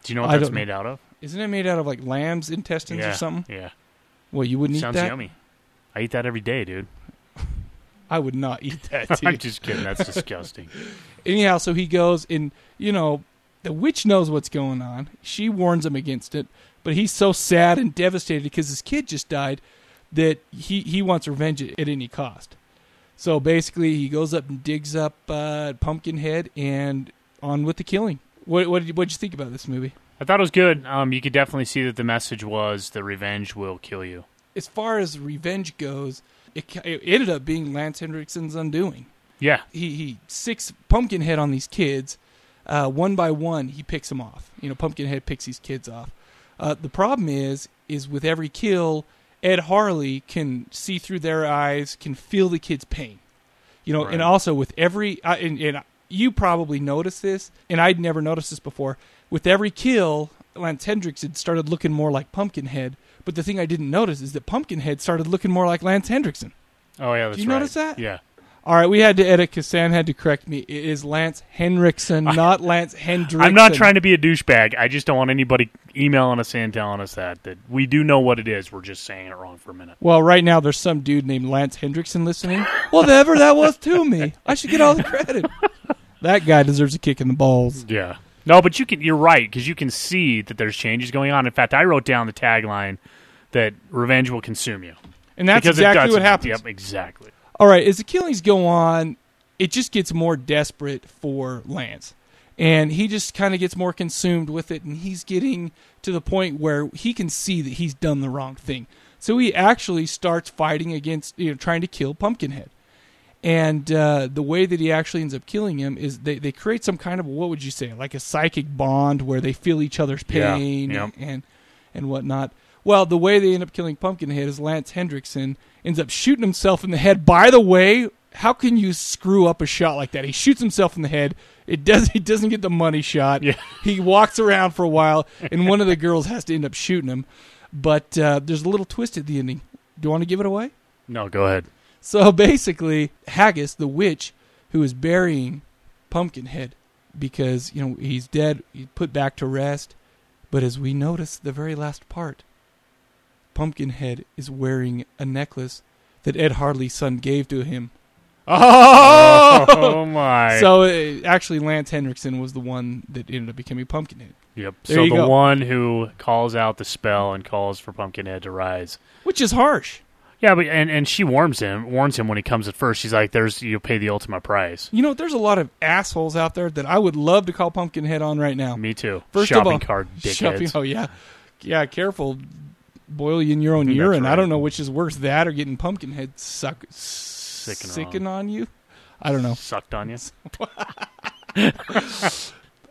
Do you know what
I
that's made out of?
Isn't it made out of like lamb's intestines
yeah,
or something?
Yeah.
Well, you wouldn't
Sounds
eat that.
Sounds yummy. I eat that every day, dude.
I would not eat that. Dude.
I'm just kidding. That's disgusting.
Anyhow, so he goes and you know the witch knows what's going on. She warns him against it, but he's so sad and devastated because his kid just died that he he wants revenge at, any cost. So basically, he goes up and digs up uh, Pumpkinhead and on with the killing. What what did you, you think about this movie?
I thought it was good. Um, you could definitely see that the message was the revenge will kill you.
As far as revenge goes, it, it ended up being Lance Hendrickson's undoing.
Yeah.
he he sics Pumpkinhead on these kids, uh, one by one. He picks them off. You know, Pumpkinhead picks these kids off. Uh, the problem is, is with every kill, Ed Harley can see through their eyes, can feel the kid's pain. You know, and also with every, uh, and, and you probably noticed this, and I'd never noticed this before. With every kill, Lance Hendrickson started looking more like Pumpkinhead. But the thing I didn't notice is that Pumpkinhead started looking more like Lance Hendrickson.
Oh yeah, that's
Did you
right.
notice that?
Yeah.
All right, we had to edit because Sam had to correct me. It is Lance Henriksen, not Lance Hendrickson.
I'm not trying to be a douchebag. I just don't want anybody emailing us and telling us that that we do know what it is. We're just saying it wrong for a minute.
Well, right now there's some dude named Lance Hendrickson listening. Whatever that was to me, I should get all the credit. That guy deserves a kick in the balls.
Yeah. No, but you can. You're right because you can see that there's changes going on. In fact, I wrote down the tagline that "Revenge will consume you,"
And that's
Because
exactly what happens.
Yep, exactly.
All right, as the killings go on, it just gets more desperate for Lance. And he just kind of gets more consumed with it, and he's getting to the point where he can see that he's done the wrong thing. So he actually starts fighting against, you know, trying to kill Pumpkinhead. And uh, the way that he actually ends up killing him is they, they create some kind of, what would you say, like a psychic bond where they feel each other's
Yeah,
pain
yep.
and, and whatnot. Well, the way they end up killing Pumpkinhead is Lance Hendrickson ends up shooting himself in the head. By the way, how can you screw up a shot like that? He shoots himself in the head. It does. He doesn't get the money shot.
Yeah.
He walks around for a while, and one of the girls has to end up shooting him. But uh, there's a little twist at the ending. Do you want to give it away?
No, go ahead.
So basically, Haggis, the witch, who is burying Pumpkinhead because you know he's dead, he's put back to rest. But as we notice, the very last part, Pumpkinhead is wearing a necklace that Ed Harley's son gave to him.
Oh, oh my!
So uh, actually, Lance Hendrickson was the one that ended up becoming Pumpkinhead.
Yep.
There
so the
go.
one who calls out the spell and calls for Pumpkinhead to rise.
which is harsh.
Yeah, but and, and she warns him warns him when he comes at first. She's like, "There's you'll pay the ultimate price."
You know, there's a lot of assholes out there that I would love to call Pumpkinhead on right now.
Me too.
First
Shopping
of all,
cart dickheads.
shopping. Oh yeah, yeah. Careful, boil you in your own
That's
urine. I don't know which is worse, that or getting Pumpkinhead suck
Sicking
sicking on you. I don't know.
Sucked on you.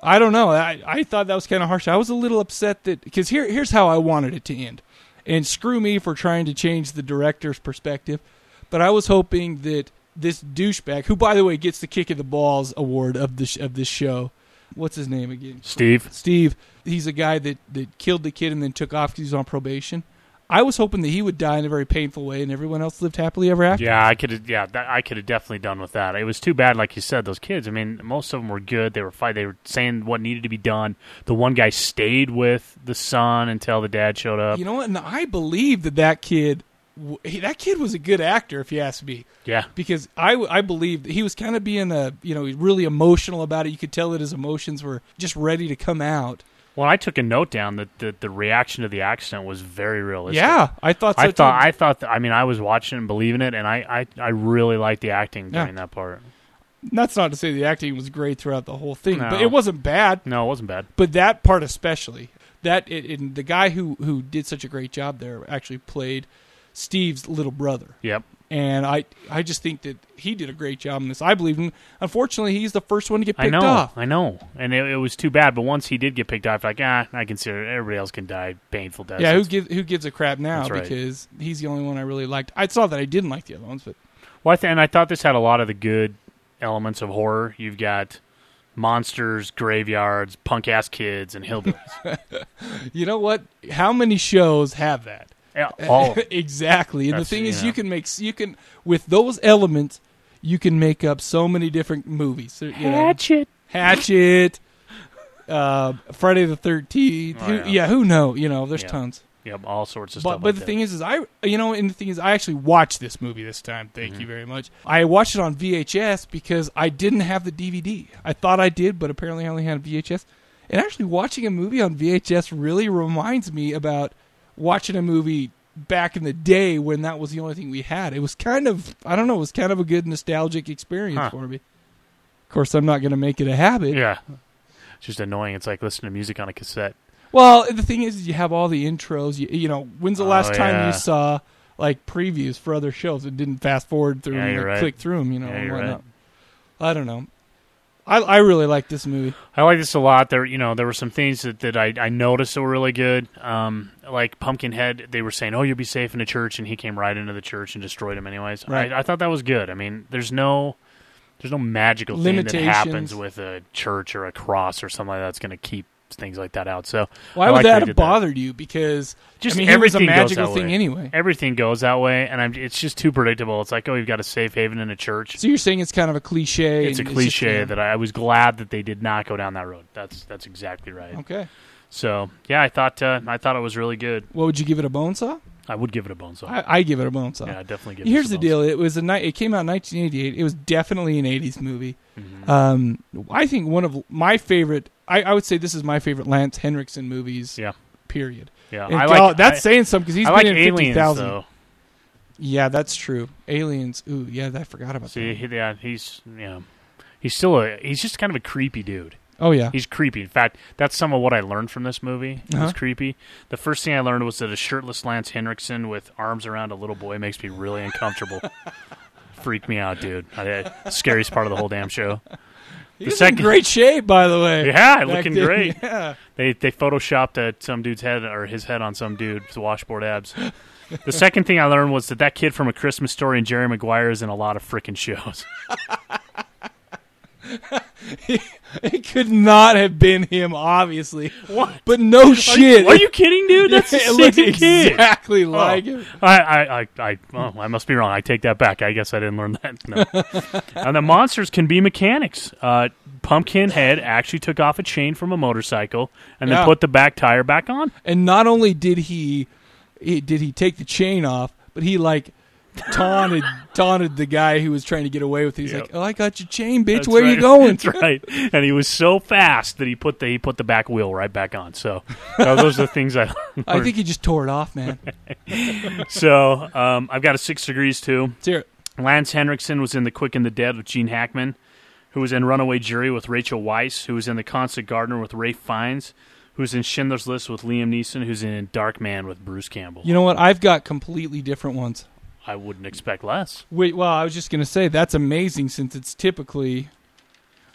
I don't know. I, I thought that was kind of harsh. I was a little upset that because here here's how I wanted it to end, and screw me for trying to change the director's perspective, but I was hoping that this douchebag, who by the way gets the kick of the balls award of the sh- of this show, what's his name again?
Steve.
Steve. He's a guy that that killed the kid and then took off because he was on probation. I was hoping that he would die in a very painful way, and everyone else lived happily ever after.
Yeah, I could have. Yeah, that, I could have definitely done with that. It was too bad, like you said. Those kids. I mean, most of them were good. They were fight. They were saying what needed to be done. The one guy stayed with the son until the dad showed up.
You know what? And I believe that that kid, that kid was a good actor, if you ask me.
Yeah.
Because I, I believe that he was kind of being a, you know, really emotional about it. You could tell that his emotions were just ready to come out.
Well, I took a note down that the, the reaction to the accident was very realistic.
Yeah, I thought so
I thought
too.
I thought that, I mean I was watching and believing it, and I I, I really liked the acting
Yeah.
during that part.
That's not to say the acting was great throughout the whole thing, but it wasn't bad.
No, it wasn't bad.
But that part especially, that it, and the guy who who did such a great job there actually played Steve's little brother.
Yep.
And I I just think that he did a great job in this. I believe him. Unfortunately, he's the first one to get
I
picked
know,
off.
I know, and it, it was too bad. But once he did get picked off, like ah, I consider it. everybody else can die painful deaths.
Yeah, who gives who gives a crap now?
Right.
Because he's the only one I really liked. I saw that I didn't like the other ones, but
Well, I th- and I thought this had a lot of the good elements of horror. You've got monsters, graveyards, punk ass kids, and hillbillies.
you know what? How many shows have that?
Yeah, all of them.
exactly. And
That's-
the thing is,
yeah.
you can make you can with those elements, you can make up so many different movies. So, you know,
Hatchet.
Hatchet, uh, Friday the Thirteenth.
Oh, yeah.
yeah. who know? You know, there's
Yeah.
tons.
Yep, all sorts of
But
stuff.
but
like
the
that.
thing is, is I you know, and the thing is, I actually watched this movie this time. Thank
Mm-hmm.
you very much. I watched it on VHS because I didn't have the DVD. I thought I did, but apparently I only had VHS. And actually, watching a movie on VHS really reminds me about watching a movie back in the day when that was the only thing we had. It was kind of I don't know, it was kind of a good nostalgic experience
Huh.
for me. Of course, I'm not going to make it a habit.
yeah, it's just annoying. It's like listening to music on a cassette.
Well, the thing is, you have all the intros. You, you know, when's the oh, last
Oh,
time
yeah.
you saw like previews for other shows and didn't fast forward through
Yeah,
and
you're
like,
right.
click through them? You know,
Yeah,
and
you're
whatnot.
right.
I don't know. I I really like this movie.
I like this a lot. There, you know, there were some things that, that I, I noticed that were really good. Um, like Pumpkinhead, they were saying, "Oh, you'll be safe in a church," and he came right into the church and destroyed him. Anyways,
Right.
I, I thought that was good. I mean, there's no, there's no magical thing that happens with a church or a cross or something like that's going to keep things like that out. So
Why
I
would
like
that have bothered you? Because
Just
I mean, it was a
everything goes
magical
that
thing
way.
anyway.
Everything goes that way, and I'm, it's just too predictable. It's like, oh, you've got a safe haven in a church.
So you're saying it's kind of a cliche?
It's a cliche
just, you
that I, I was glad that they did not go down that road. That's that's exactly right.
Okay.
So yeah, I thought uh, I thought it was really good.
What would you give it a bone saw?
I would give it a bone saw.
I, I give it a bone saw.
Yeah, I'd definitely give
Here's
a
the
bone
deal: it was a night. It came out in 1988. It was definitely an 80s movie.
Mm-hmm.
Um, I think one of my favorite. I, I would say this is my favorite Lance Henriksen movies.
Yeah.
Period.
Yeah,
And
I like-
that's
I-
saying something because he's
I
been
like
in
Aliens,
fifty thousand.
though.
Yeah, that's true. Aliens. Ooh, yeah, I forgot about
See,
that.
he, yeah, he's yeah, he's still a he's just kind of a creepy dude.
Oh, yeah.
he's creepy. In fact, that's some of what I learned from this movie. It
Uh-huh.
creepy. The first thing I learned was that a shirtless Lance Henriksen with arms around a little boy makes me really uncomfortable. Freaked me out, dude. I, scariest part of the whole damn show.
He was in
second-
great shape, by the way.
Yeah, looking
then.
great.
Yeah.
They they photoshopped uh, some dude's head or his head on some dude's washboard abs. The second thing I learned was that that kid from A Christmas Story and Jerry Maguire is in a lot of freaking shows.
it could not have been him, obviously.
What?
But no shit.
Are you kidding, dude? That's the
it
same kid.
exactly
Oh.
like him.
I, I, I, I, oh, I must be wrong. I take that back. I guess I didn't learn that. No. and the monsters can be mechanics. Uh, Pumpkinhead actually took off a chain from a motorcycle and
Yeah.
then put the back tire back on.
And not only did he, he did he take the chain off, but he like taunted taunted the guy who was trying to get away with it. He's
Yep.
like, "Oh, I got your chain, bitch.
That's
Where
right.
you going?"
That's right. And he was so fast that he put the he put the back wheel right back on. So uh, those are the things I. Learned.
I think he just tore it off, man.
so. Um, I've got a six degrees too.
Let's hear it.
Lance Henriksen was in The Quick and the Dead with Gene Hackman, who was in Runaway Jury with Rachel Weisz, who was in The Constant Gardener with Ray Fiennes, who's in Schindler's List with Liam Neeson, who's in Darkman with Bruce Campbell.
You know what? I've got completely different ones.
I wouldn't expect less.
Wait, well, I was just going to say that's amazing since it's typically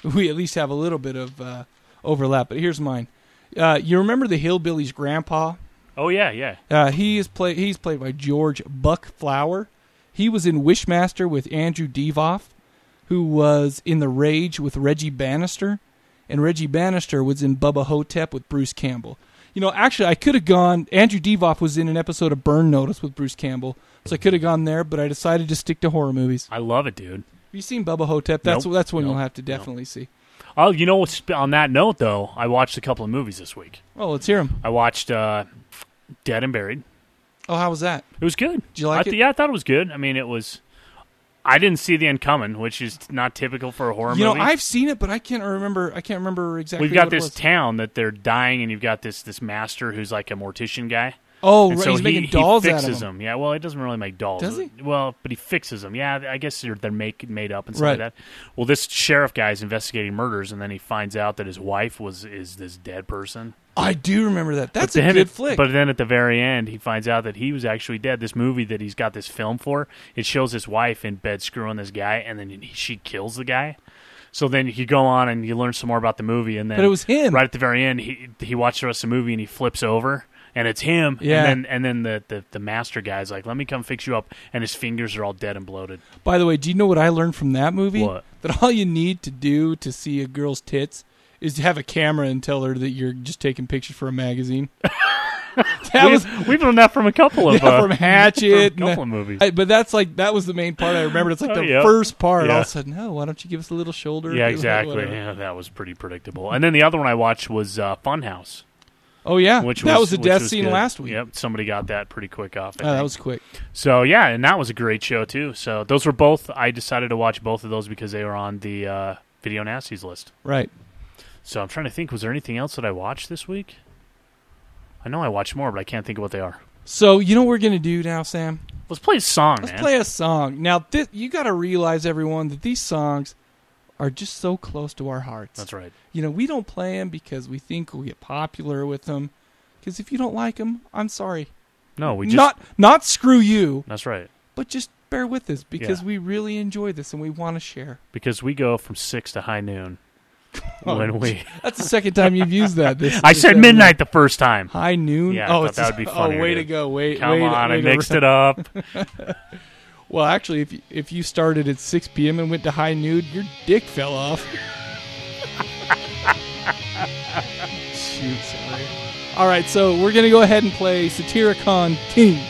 we at least have a little bit of uh, overlap. But here's mine. Uh, you remember the hillbilly's grandpa?
Oh yeah, yeah.
Uh, he is play. He's played by George Buck Flower. He was in Wishmaster with Andrew Divoff, who was in The Rage with Reggie Bannister, and Reggie Bannister was in Bubba Ho-Tep with Bruce Campbell. You know, actually, I could have gone. Andrew Divoff was in an episode of Burn Notice with Bruce Campbell, so I could have gone there, but I decided to stick to horror movies.
I love it, dude.
Have you seen Bubba Ho-Tep? That's
Nope.
that's one
Nope.
you'll have to definitely see.
Oh, you know, what's- on that note though, I watched a couple of movies this week.
Oh, let's hear them.
I watched uh, Dead and Buried.
Oh, how was that?
It was good.
Did you like
I
it?
Yeah, I thought it was good. I mean, it was I didn't see the end coming, which is not typical for a horror movie.
You know,
movie.
I've seen it, but I can't remember. I can't remember exactly.
We've got
what it
this
was.
town that they're dying, and you've got this this master who's like a mortician guy.
Oh,
And
right,
so
he's
he,
making
he
dolls out of
fixes
them.
them. Yeah, well, he doesn't really make dolls.
Does he?
Well, but he fixes them. Yeah, I guess they're, they're make, made up and stuff
Right.
like that. Well, this sheriff guy is investigating murders, and then he finds out that his wife was is this dead person.
I do remember that. That's a good flick.
But then at the very end, he finds out that he was actually dead. This movie that he's got this film for, it shows his wife in bed screwing this guy, and then he, she kills the guy. So then you go on and you learn some more about the movie, and then
But it was him.
Right at the very end, he he watched the rest of the movie and he flips over. And it's him,
Yeah.
and then and then the, the, the master guy's like, "Let me come fix you up," and his fingers are all dead and bloated.
By the way, do you know what I learned from that movie?
What?
That all you need to do to see a girl's tits is to have a camera and tell her that you're just taking pictures for a magazine. that was
we've learned that from a couple of
yeah,
uh,
from Hatchet,
from a couple of movies.
I- but that's like that was the main part I remember. It's like
Oh,
the
yep.
first part. All
Yeah.
of a sudden, oh, why don't you give us a little shoulder?
yeah, exactly.
whatever.
Yeah, that was pretty predictable. And then the other one I watched was uh, Funhouse.
Oh yeah,
which
that was the
which
death
was
scene
good.
last week.
Yep, somebody got that pretty quick off.
Oh, that was quick.
So yeah, and that was a great show too. So those were both. I decided to watch both of those because they were on the uh, video nasties list.
Right.
So I'm trying to think. Was there anything else that I watched this week? I know I watched more, but I can't think of what they are.
So you know what we're gonna do now, Sam?
Let's play a song,
Let's
man.
play a song. Now, thi- you got to realize, everyone, that these songs are just so close to our hearts.
That's right.
You know, we don't play them because we think we'll get popular with them. Because if you don't like them, I'm sorry.
No, we just
not not screw you,
That's right.
but just bear with us because
Yeah.
we really enjoy this and we want to share.
Because we go from six to high noon
Oh,
when we.
That's the second time you've used that. This
I said midnight the first time.
High noon.
Yeah, I
oh,
thought that would be funny.
Oh, way to go! Wait,
Come
way to-
on, I
way to-
mixed it up.
Well, actually, if you, if you started at 6 p.m. and went to high nude, your dick fell off. Shoot, sorry. All right, so we're gonna go ahead and play Satyricon King.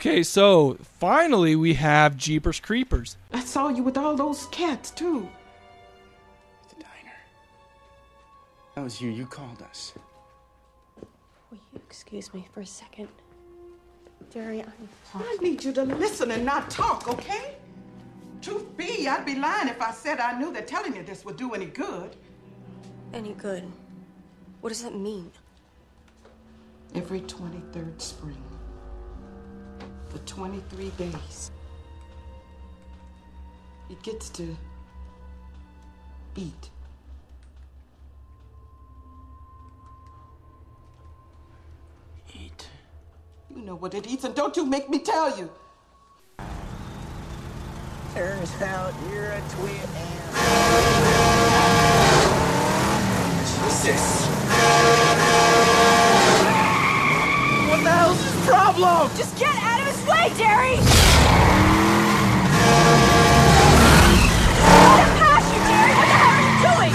Okay, so finally we have Jeepers Creepers.
I saw you with all those cats, too. At the diner.
That was you. You called us.
Will you excuse me for a second? Jerry, I'm.
I need you to listen and not talk, okay? Truth be, I'd be lying if I said I knew that telling you this would do any good.
Any good? What does that mean?
Every 23rd spring, for 23 days, he gets to eat.
Eat.
You know what it eats, and don't you make me tell you.
Turns out you're a twin Jesus. What the hell's his problem?
Just get out of his way, Jerry! Let him pass you, Jerry! What the hell are you doing?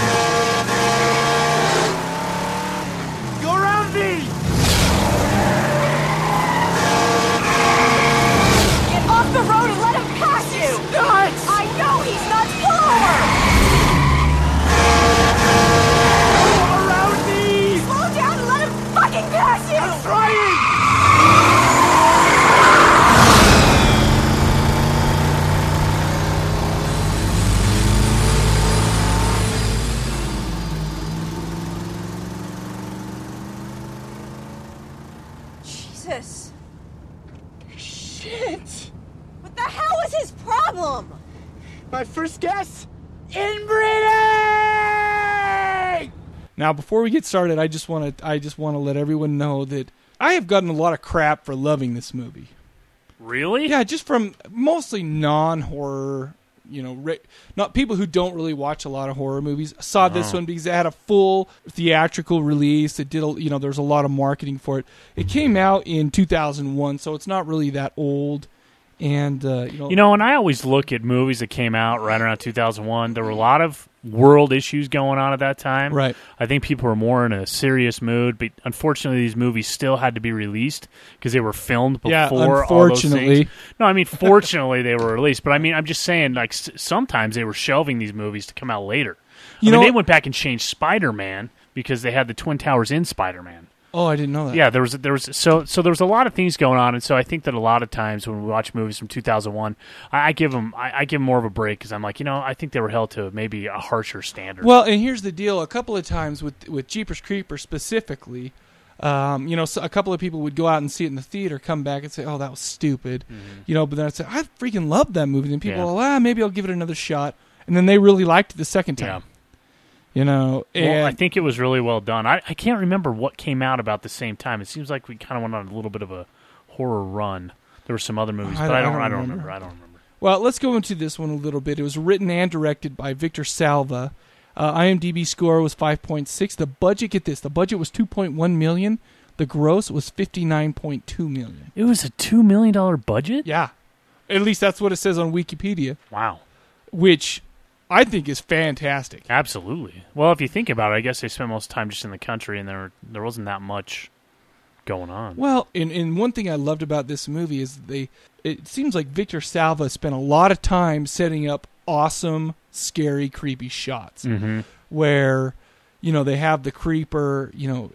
Go around me!
Get off the road and let him pass you!
nuts!
I know he's nuts! Pull over!
Around me!
Slow down and let him fucking pass you!
I'm trying!
Jesus.
Shit!
What the hell is his problem?
My first guess? Inbreeding!
Now, before we get started, I just want to I just want to let everyone know that I have gotten a lot of crap for loving this movie.
Really?
Yeah, just from mostly non-horror, you know, re- not people who don't really watch a lot of horror movies. Saw this
Oh.
one because it had a full theatrical release. It did, a, you know, there's a lot of marketing for it. It came out in 2001, so it's not really that old. And uh, you know,
You know, and I always look at movies that came out right around 2001. There were a lot of world issues going on at that time.
Right.
I think people were more in a serious mood, but unfortunately, these movies still had to be released because they were filmed before
Yeah,
all those
unfortunately.
No, I mean, fortunately, they were released. But I mean, I'm just saying, like, s- sometimes they were shelving these movies to come out later.
You
I
know
mean, they went back and changed Spider Man because they had the Twin Towers in Spider Man.
Oh, I didn't know that.
Yeah, there was there was so so there was a lot of things going on, and so I think that a lot of times when we watch movies from 2001, I, I give them I, I give 'em more of a break because I'm like, you know, I think they were held to maybe a harsher standard.
Well, and here's the deal: a couple of times with with Jeepers Creepers specifically, um, you know, so a couple of people would go out and see it in the theater, come back and say, "Oh, that was stupid," you know. But then I'd say, "I freaking love that movie," and people,
Mm-hmm. Yeah.
"Well, ah, maybe I'll give it another shot," and then they really liked it the second time. You know,
well, I think it was really well done. I, I can't remember what came out about the same time. It seems like we kind of went on a little bit of a horror run. There were some other movies,
I
but I
don't- I don't remember.
remember. I don't remember.
Well, let's go into this one a little bit. It was written and directed by Victor Salva. Uh, IMDb score was 5.6. The budget, get this, the budget was 2.1 million. The gross was 59.2 million.
It was a two million dollar budget.
Yeah, at least that's what it says on Wikipedia.
Wow.
Which I think is fantastic.
Absolutely. Well, if you think about it, I guess they spent most of the time just in the country, and there there wasn't that much going on.
Well, and, and one thing I loved about this movie is they. It seems like Victor Salva spent a lot of time setting up awesome, scary, creepy shots.
Mhm.
Where, you know, they have the creeper, you know,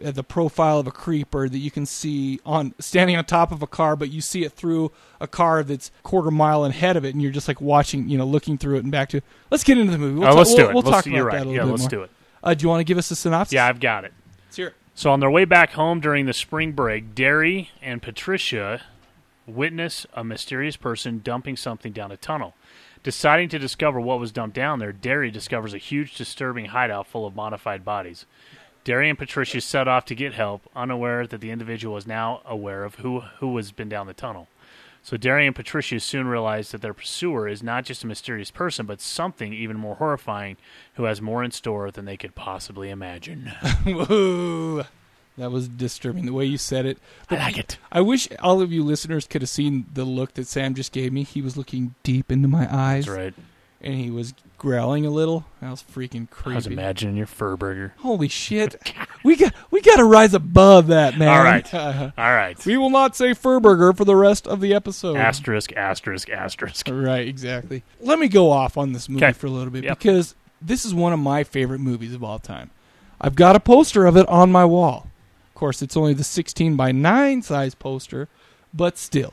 the profile of a creeper that you can see on standing on top of a car, but you see it through a car that's quarter mile ahead of it, and you're just like watching, you know, looking through it and back to. Let's get into the movie. We'll
Oh,
talk-
let's do
we'll-
it.
We'll
Let's-
talk
you're
about
right.
that a
Yeah,
little bit
let's
more.
do it.
Uh, do you want to give us a synopsis?
Yeah, I've got it.
Let's hear it.
So on their way back home during the spring break, Darry and Patricia witness a mysterious person dumping something down a tunnel. Deciding to discover what was dumped down there, Darry discovers a huge, disturbing hideout full of modified bodies. Darry and Patricia set off to get help, unaware that the individual is now aware of who who has been down the tunnel. So Darry and Patricia soon realize that their pursuer is not just a mysterious person, but something even more horrifying, who has more in store than they could possibly imagine.
Whoa. That was disturbing the way you said it.
I like it.
I wish all of you listeners could have seen the look that Sam just gave me. He was looking deep into my eyes.
That's right.
and he was growling a little. That was freaking creepy.
I was imagining your fur burger.
Holy shit. we got we got to rise above that, man.
All right. Uh-huh. All right.
We will not say Furburger for the rest of the episode.
Asterisk, asterisk, asterisk.
Right, exactly. Let me go off on this movie
'Kay.
for a little bit
Yep.
because this is one of my favorite movies of all time. I've got a poster of it on my wall. Of course, it's only the 16 by 9 size poster, but still.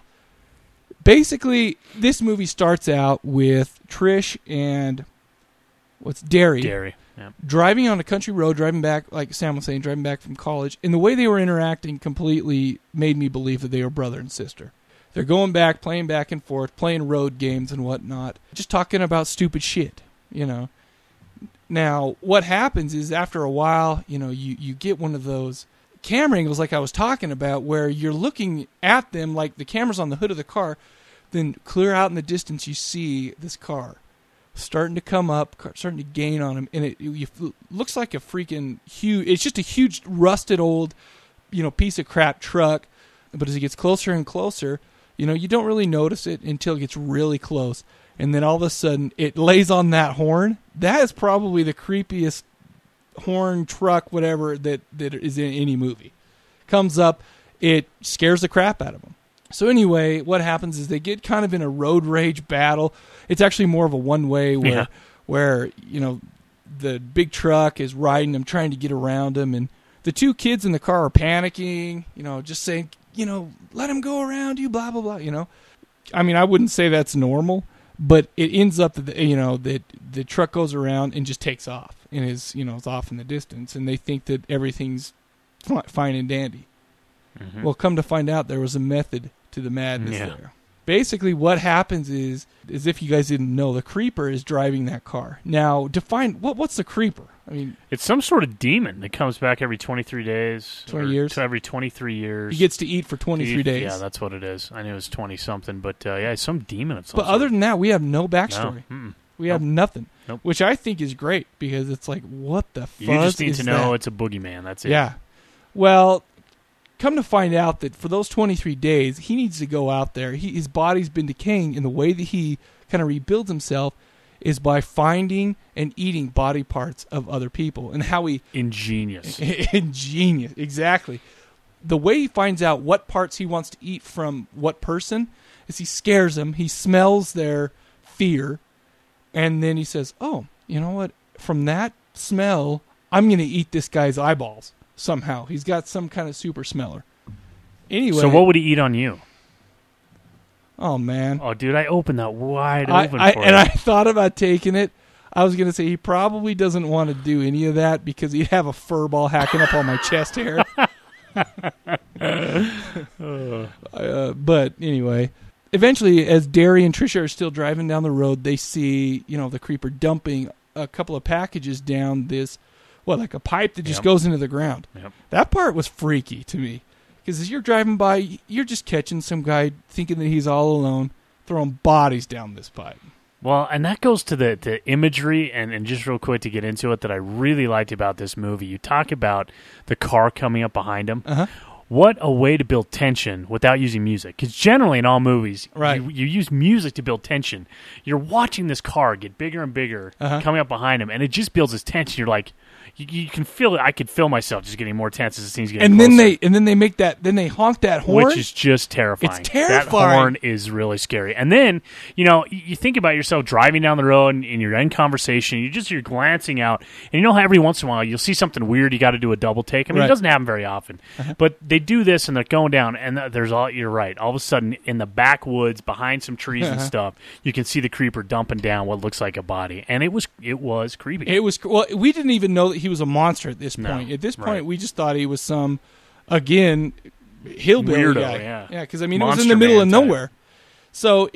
Basically, this movie starts out with Trish and what's Darry
Darry. Yeah.
driving on a country road, driving back, like Sam was saying, driving back from college, and the way they were interacting completely made me believe that they were brother and sister. They're going back, playing back and forth, playing road games and whatnot, just talking about stupid shit, you know. Now, what happens is after a while, you know, you, you get one of those camera angles like I was talking about where you're looking at them like the camera's on the hood of the car, then clear out in the distance you see this car starting to come up, starting to gain on him, and it, it, it looks like a freaking huge. It's just a huge rusted old, you know, piece of crap truck. But as it gets closer and closer, you know, you don't really notice it until it gets really close, and then all of a sudden it lays on that horn. That is probably the creepiest horn truck, whatever that that is in any movie. Comes up, it scares the crap out of them. So anyway, what happens is they get kind of in a road rage battle. It's actually more of a one way where
Yeah.
where you know the big truck is riding them, trying to get around them, and the two kids in the car are panicking. You know, just saying, you know, let him go around you, blah blah blah. You know, I mean, I wouldn't say that's normal, but it ends up that the, you know that the truck goes around and just takes off and is you know is off in the distance, and they think that everything's fine and dandy.
Mhm.
Well, come to find out, there was a method to the madness
Yeah.
there. Basically, what happens is, as if you guys didn't know, the creeper is driving that car. Now, define what what's the creeper? I mean,
It's some sort of demon that comes back every 23 days.
20 years?
To every 23 years.
he gets to eat for 23
Eat-
days.
Yeah, that's what it is. I knew it was 20 something, but uh, yeah, some demon. Of some
But
sort.
other than that, we have no backstory.
No.
We have
Nope.
nothing,
Nope.
which I think is great because it's like, what the fuzz
you just need
is
to know
that?
it's a boogeyman. That's it.
Yeah. Well, come to find out that for those 23 days, he needs to go out there. He, his body's been decaying, and the way that he kind of rebuilds himself is by finding and eating body parts of other people, and how he
Ingenious.
ingenious exactly. The way he finds out what parts he wants to eat from what person is he scares them. He smells their fear, and then he says, "Oh, you know what? From that smell, I'm going to eat this guy's eyeballs somehow. He's got some kind of super smeller." Anyway,
So what would he eat on you?
Oh man!
Oh, dude, I opened that wide
I,
open
I, and. I thought about taking it. I was going to say he probably doesn't want to do any of that because he'd have a fur ball hacking up on my chest hair. uh, but anyway, eventually, as Darry and Trisha are still driving down the road, they see you know the creeper dumping a couple of packages down this, what like a pipe that just
Yep.
goes into the ground.
Yep.
That part was freaky to me because as you're driving by, you're just catching some guy thinking that he's all alone, throwing bodies down this pipe.
Well, and that goes to the, the imagery, and, and just real quick to get into it, that I really liked about this movie. You talk about the car coming up behind him.
Uh-huh.
What a way to build tension without using music. Because generally in all movies,
Right.
you, you use music to build tension. You're watching this car get bigger and bigger
Uh-huh.
coming up behind him, and it just builds this tension. You're like, you, you can feel it. I could feel myself just getting more tense as the scene's getting
and then
closer.
they and then they make that then they honk that horn
Which is just terrifying.
It's terrifying.
That horn is really scary. And then, you know, you think about yourself driving down the road and, and you're in conversation, you just you're glancing out, and you know how every once in a while you'll see something weird, you got to do a double take. I mean,
Right.
it doesn't happen very often, but they do this and they're going down, and there's all. You're right. All of a sudden, in the backwoods, behind some trees and
Uh-huh.
stuff, you can see the creeper dumping down what looks like a body, and it was it was creepy.
It was well. We didn't even know that he was a monster at this
No,
point. At this point,
right.
we just thought he was some, again, hillbilly
Weirdo,
guy.
yeah.
yeah. Because I mean, it was in the middle of
man type.
nowhere. So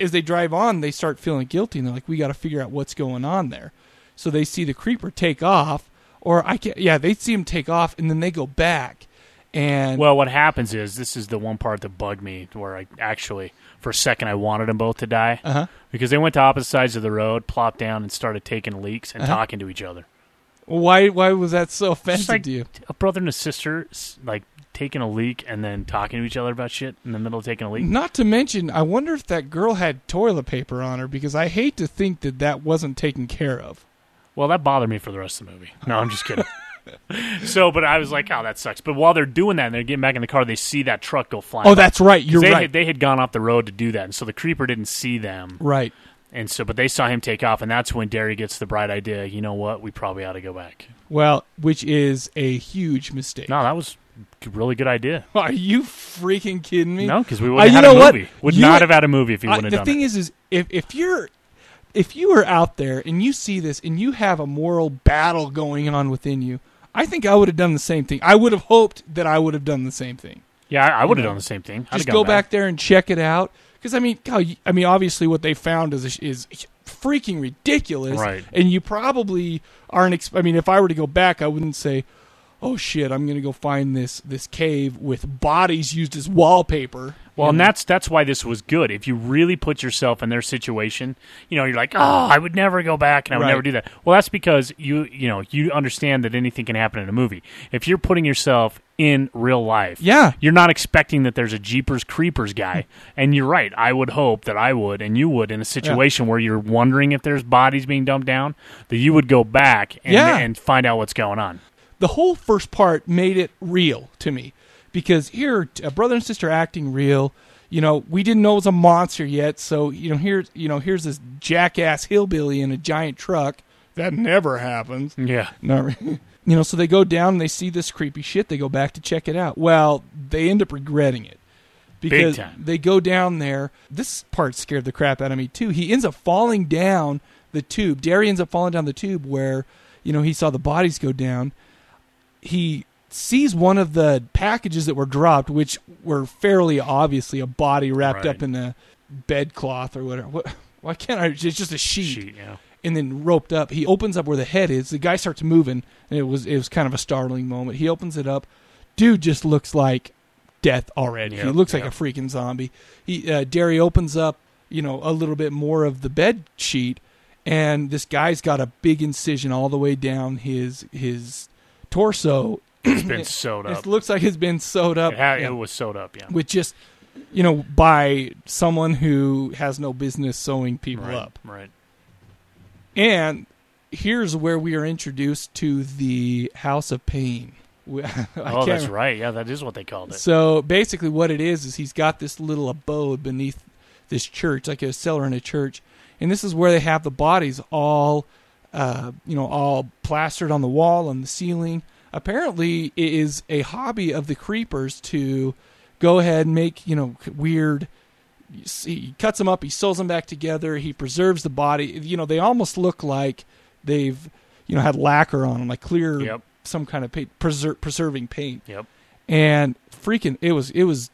as they drive on, they start feeling guilty, and they're like, "We got to figure out what's going on there." So they see the creeper take off, or I can't. Yeah, they see him take off, and then they go back, and
Well, what happens is this is the one part that bugged me, where I actually, for a second, I wanted them both to die
Uh-huh.
because they went to opposite sides of the road, plopped down, and started taking leaks and
Uh-huh.
talking to each other.
Why? Why was that so offensive
like
to you?
a brother and a sister, like taking a leak and then talking to each other about shit in the middle of taking a leak.
Not to mention, I wonder if that girl had toilet paper on her because I hate to think that that wasn't taken care of.
Well, that bothered me for the rest of the movie. No, I'm just kidding. so, but I was like, oh, that sucks. But while they're doing that and they're getting back in the car, they see that truck go flying.
Oh,
by.
that's right. You're
they
right.
Had, they had gone off the road to do that, and so the creeper didn't see them.
Right.
And so, but they saw him take off, and that's when Darry gets the bright idea. You know what? We probably ought to go back.
Well, which is a huge mistake.
No, that was a really good idea.
Are you freaking kidding me?
No, because we
Uh,
would have
you
had a
what?
movie. Would
You-
not have had a movie if
you
wouldn't
the
have done
thing
it.
is, is if if you're if you are out there and you see this and you have a moral battle going on within you, I think I would have done the same thing. I would have hoped that I would have done the same thing.
Yeah, I, I would have done the same thing. I'd
Just go
gone
back there and check it out. Because I mean, God, I mean, obviously, what they found is is freaking ridiculous.
Right.
And you probably aren't. Ex- I mean, if I were to go back, I wouldn't say, "Oh shit, I'm going to go find this this cave with bodies used as wallpaper."
Well, and that's that's why this was good. If you really put yourself in their situation, you know, you're like, oh, I would never go back, and I would
Right.
never do that. Well, that's because you you know you understand that anything can happen in a movie. If you're putting yourself in real life,
Yeah.
you're not expecting that there's a Jeepers Creepers guy. and you're right. I would hope that I would, and you would, in a situation where you're wondering if there's bodies being dumped down, that you would go back and,
Yeah.
and find out what's going on.
The whole first part made it real to me. Because here a brother and sister acting real you know we didn't know it was a monster yet so you know here's you know here's this jackass hillbilly in a giant truck. That never happens.
Yeah.
no you know so they go down and they see this creepy shit they go back to check it out. Well they end up regretting it. Because
time.
they go down there. This part scared the crap out of me too. He ends up falling down the tube. Darry ends up falling down the tube where you know he saw the bodies go down he sees one of the packages that were dropped, which were fairly obviously a body wrapped
Right.
up in a bedcloth or whatever. What, why can't I? It's just a sheet,
Sheet, yeah.
and then roped up. He opens up where the head is. The guy starts moving, and it was it was kind of a startling moment. He opens it up. Dude just looks like death already. he
Yep,
looks like a freaking zombie. He uh, Darry opens up, you know, a little bit more of the bed sheet, and this guy's got a big incision all the way down his his torso.
It's been sewed up.
It looks like it's been sewed up.
It, had, it was sewed up, yeah.
with just you know by someone who has no business sewing people
Right,
up.
right.
And here's where we are introduced to the House of Pain.
Oh, that's right. Yeah, that is what they called it.
So basically, what it is is he's got this little abode beneath this church, like a cellar in a church, and this is where they have the bodies all, uh, you know, all plastered on the wall and the ceiling. Apparently, it is a hobby of the creepers to go ahead and make you know weird. He cuts them up, he sews them back together, he preserves the body. You know, they almost look like they've you know had lacquer on them, like clear
Yep.
some kind of paint, preser- preserving paint
Yep.
and freaking it was it was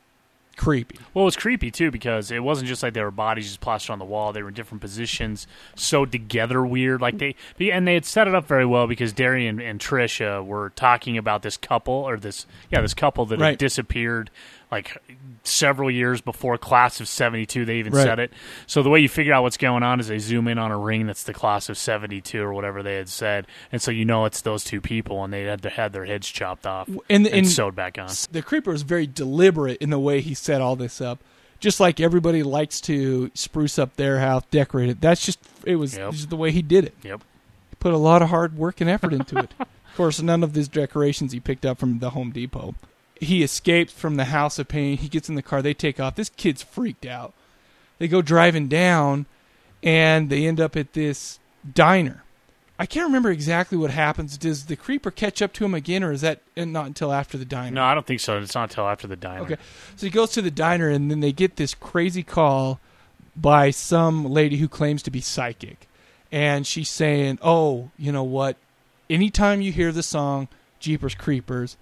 creepy
Well, it was creepy too because it wasn't just like there were bodies just plastered on the wall. They were in different positions, sewed together weird. Like they and they had set it up very well because Darian and Trisha were talking about this couple or this yeah this couple that
Right.
had disappeared like several years before class of 72 they even
Right.
said it. So the way you figure out what's going on is they zoom in on a ring that's the class of 72 or whatever they had said. And so you know it's those two people and they had their, had their heads chopped off
and,
and,
and
sewed back on.
the creeper was very deliberate in the way he set all this up. Just like everybody likes to spruce up their house decorate it. That's just it was
Yep.
just the way he did it.
Yep.
he put a lot of hard work and effort into it. Of course none of these decorations he picked up from the home depot he escapes from the house of pain he gets in the car they take off this kid's freaked out they go driving down and they end up at this diner I can't remember exactly what happens. Does the creeper catch up to him again, or is that not until after the diner?
no i don't think so it's not until after the diner
Okay. So he goes to the diner, and then they get this crazy call by some lady who claims to be psychic. And she's saying, Oh, you know what? Anytime you hear the song Jeepers Creepers,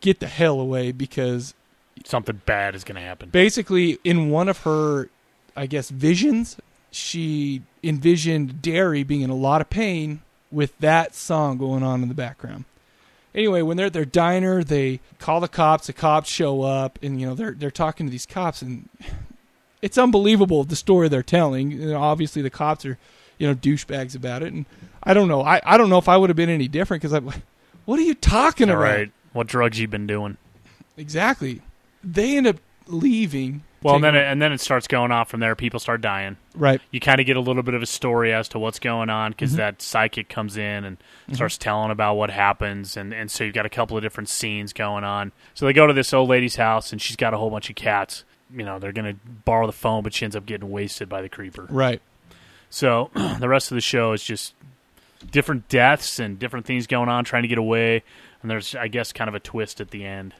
get the hell away because
something bad is going to happen
basically, in one of her, I guess, visions, she envisioned Darry being in a lot of pain with that song going on in the background. Anyway, when they're at their diner, they call the cops. The cops show up, and you know they're they're talking to these cops, and it's unbelievable the story they're telling. You know, obviously, the cops are you know douchebags about it, and I don't know. I, I don't know if I would have been any different because I'm like what are you talking
All
about?
right what drugs you've been doing
Exactly. They end up leaving.
Well, and then it, and then it starts going off from there. People start dying.
Right.
You kind of get a little bit of a story as to what's going on because
Mhm.
that psychic comes in and
Mhm.
starts telling about what happens, and and so you've got a couple of different scenes going on. So they go to this old lady's house, and she's got a whole bunch of cats. You know, they're gonna borrow the phone, but she ends up getting wasted by the creeper.
Right.
So the rest of the show is just different deaths and different things going on, trying to get away. And there's, I guess, kind of a twist at the end.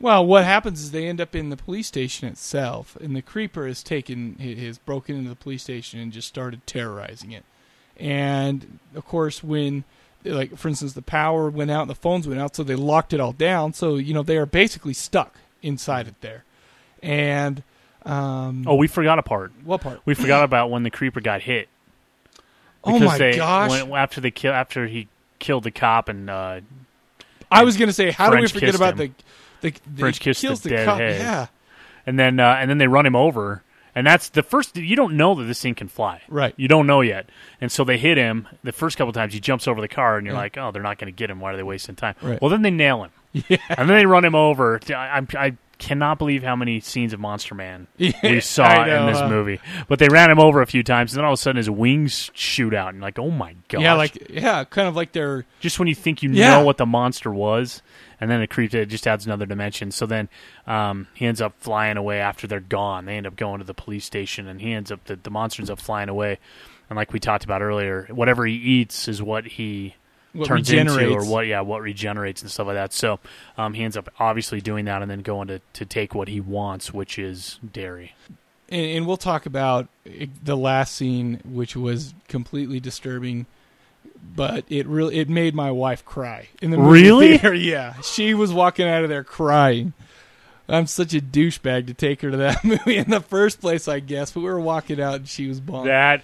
Well, what happens is they end up in the police station itself, and the creeper has taken has broken into the police station and just started terrorizing it. And of course, when like for instance, the power went out and the phones went out, so they locked it all down. So you know they are basically stuck inside it there. And um,
Oh, we forgot a part.
What part?
We forgot about when the creeper got hit.
Oh my
they,
gosh.
When, after they kill, after he killed the cop and uh,
I was gonna say, how do we forget about
him.
the the, the
French kissed
kills
the,
the
dead
cop?
head.
Yeah.
and then uh, and then they run him over, and that's the first. You don't know that this thing can fly,
Right.
You don't know yet, and so they hit him the first couple times. He jumps over the car, and you're
Yeah.
like, oh, they're not going to get him. Why are they wasting time?
Right.
Well, then they nail him,
Yeah.
and then they run him over. I, I, I cannot believe how many scenes of Monster Man we saw
I know,
in this
huh?
movie. But they ran him over a few times, and then all of a sudden his wings shoot out, and like, oh my god!
Yeah, like yeah, kind of like they're
just when you think you
Yeah.
know what the monster was, and then it creeps. It just adds another dimension. So then um, he ends up flying away after they're gone. They end up going to the police station, and he ends up the, the monster ends up flying away. And like we talked about earlier, whatever he eats is what he
What
turns into, or what yeah, what regenerates and stuff like that. So um, he ends up obviously doing that, and then going to to take what he wants, which is Darry.
and, and we'll talk about the last scene, which was completely disturbing, but it really it made my wife cry in the movie
Really?
theater. Yeah, she was walking out of there crying. I'm such a douchebag to take her to that movie in the first place, I guess. But we were walking out, and she was bummed.
That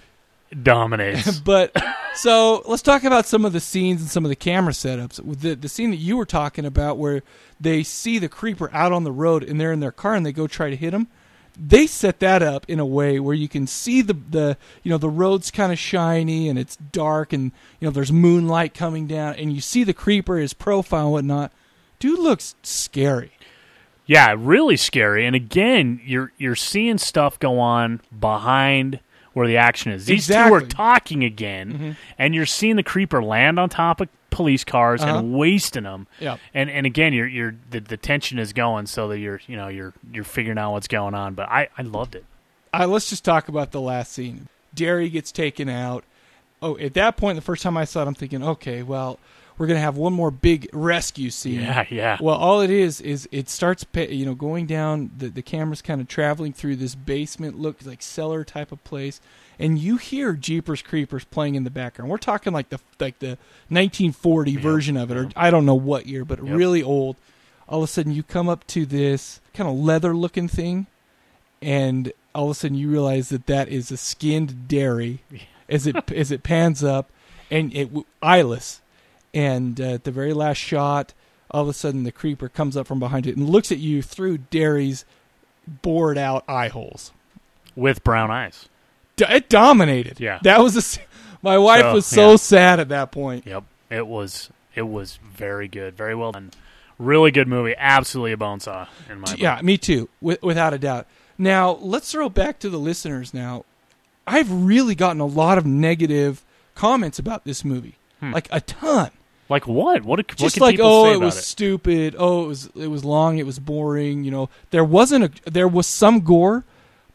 dominates.
but so let's talk about some of the scenes and some of the camera setups. The the scene that you were talking about, where they see the creeper out on the road and they're in their car and they go try to hit him. They set that up in a way where you can see the the you know the road's kind of shiny and it's dark and you know there's moonlight coming down and you see the creeper his profile and whatnot. Dude looks scary.
Yeah, really scary. And again, you're you're seeing stuff go on behind where the action is. These two
Exactly.
are talking again,
Mhm.
and you're seeing the creeper land on top of police cars
Uh-huh.
and wasting them.
Yeah.
And and again, you're you're the, the tension is going so that you're you know you're you're figuring out what's going on. But I I loved it.
Let's just talk about the last scene. Darry gets taken out. Oh, at that point, the first time I saw it, I'm thinking, okay, well, we're gonna have one more big rescue scene.
Yeah, yeah.
Well, all it is is it starts, you know, going down. The the camera's kind of traveling through this basement, look like cellar type of place, and you hear Jeepers Creepers playing in the background. We're talking like the like the 1940 version of it, or I don't know what year, but
Yep.
really old. All of a sudden, you come up to this kind of leather looking thing, and all of a sudden you realize that that is a skinned Darry as it as it pans up and it eyeless and uh, at the very last shot all of a sudden the creeper comes up from behind it and looks at you through Darry's bored out eye holes
With brown eyes.
D- it dominated
Yeah.
that was a my wife
So,
was so
yeah.
sad at that point
Yep. It was it was very good, very well done. Really good movie. Absolutely a bone saw in my
yeah me too wi- without a doubt now let's throw back to the listeners now i've really gotten a lot of negative comments about this movie
Hmm.
like a ton
Like what? What, what
just
can
like
people
oh
say
it was
it?
stupid oh it was it was long it was boring you know there wasn't a there was some gore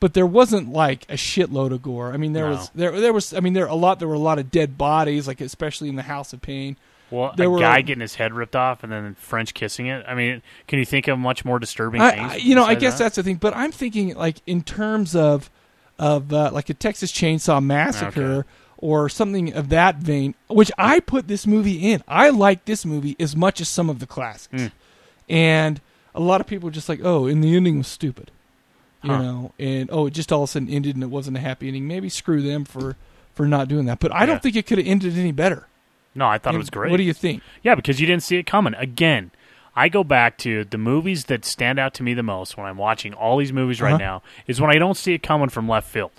but there wasn't like a shitload of gore i mean there
No.
was there there was i mean there a lot there were a lot of dead bodies like especially in the house of pain
Well,
there
a
were
guy getting his head ripped off and then French kissing it. I mean, can you think of much more disturbing
I,
things?
I- you know i guess
that?
that's the thing but i'm thinking like in terms of of uh, like a texas chainsaw massacre or something of that vein which i put this movie in i like this movie as much as some of the classics
Mm.
and a lot of people are just like oh and the ending was stupid you
Huh.
know and oh it just all of a sudden ended and it wasn't a happy ending maybe screw them for for not doing that but i
Yeah.
don't think it could have ended any better
No, I thought
And
it was great.
what do you think
Yeah, because you didn't see it coming. Again, I go back to the movies that stand out to me the most when I'm watching all these movies right
Uh-huh.
now is when I don't see it coming from left field.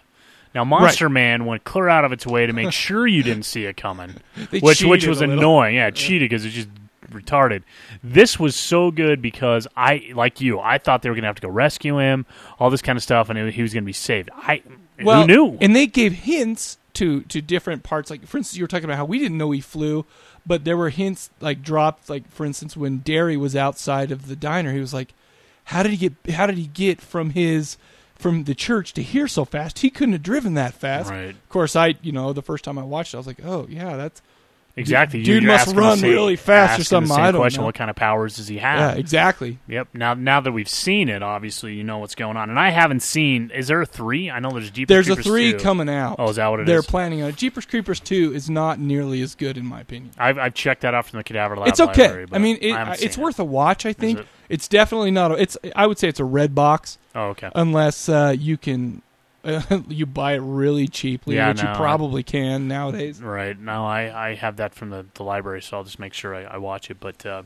Now, Monster Man went clear out of its way to make sure you didn't see it coming, which which was annoying. Yeah, cheated because it just retarded. This was so good because I, like you, I thought they were going to have to go rescue him, all this kind of stuff, and it, he was going to be saved. I
Well,
who knew?
And they gave hints to to different parts. Like for instance, you were talking about how we didn't know he flew, but there were hints like dropped. Like for instance, when Darry was outside of the diner, he was like, "How did he get? How did he get from his?" From the church to here so fast, he couldn't have driven that fast.
Right.
Of course, I you know the first time I watched it, I was like, "Oh yeah, that's
Exactly.
Dude
You're
must run
same-
really fast or something. I don't
question:
know.
What kind of powers does he have?
Yeah, exactly.
Yep. Now, now that we've seen it, obviously you know what's going on. And I haven't seen. Is there a three? I know there's Jeepers
There's a three
2.
coming out.
Oh, is that what it
They're
is?
planning on. Jeepers Creepers two is not nearly as good in my opinion.
I've, I've checked that out from the Cadaver Lab.
it's okay.
Library,
I mean, it,
I
it's worth a watch. I think
it?
it's definitely not. A, it's. I would say it's a red box.
Oh, okay.
Unless uh, you can, you buy it really cheaply,
Yeah,
which
no,
you
I-
probably can nowadays.
Right. No, I, I have that from the, the library, so I'll just make sure I, I watch it. But uh,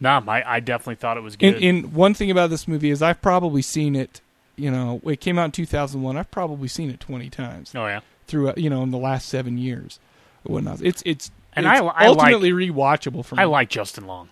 no, I, I definitely thought it was good.
And, and one thing about this movie is I've probably seen it. You know, it came out in 2001. I've probably seen it 20 times.
Oh, yeah?
Through you know in the last seven years, or whatnot. It's it's
And
it's
I- I like-
ultimately rewatchable for me.
I like Justin Long.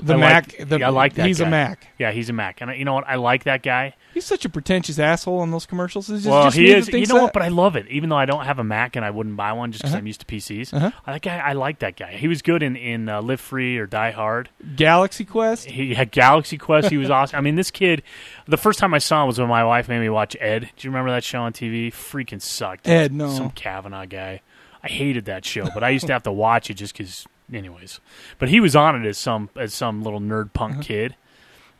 The
I
Mac-
Like,
the-
yeah, I like that.
he's a. Mac.
Yeah, he's a Mac. And I, you know what? I like that guy.
He's such a pretentious asshole on those commercials. It's just,
well,
just
he
that
is. You know what? But I love it. Even though I don't have a Mac and I wouldn't buy one just because
Uh-huh.
I'm used to PCs.
Uh-huh.
I That guy, I like that guy. He was good in in uh, Live Free or Die Hard.
Galaxy Quest.
He had Galaxy Quest. He was awesome. I mean, this kid. The first time I saw him was when my wife made me watch Ed. Do you remember that show on TV? Freaking sucked.
Ed, no.
Some Cavanagh guy. I hated that show, but I used to have to watch it just because. Anyways, but he was on it as some as some little nerd punk
Uh-huh.
kid.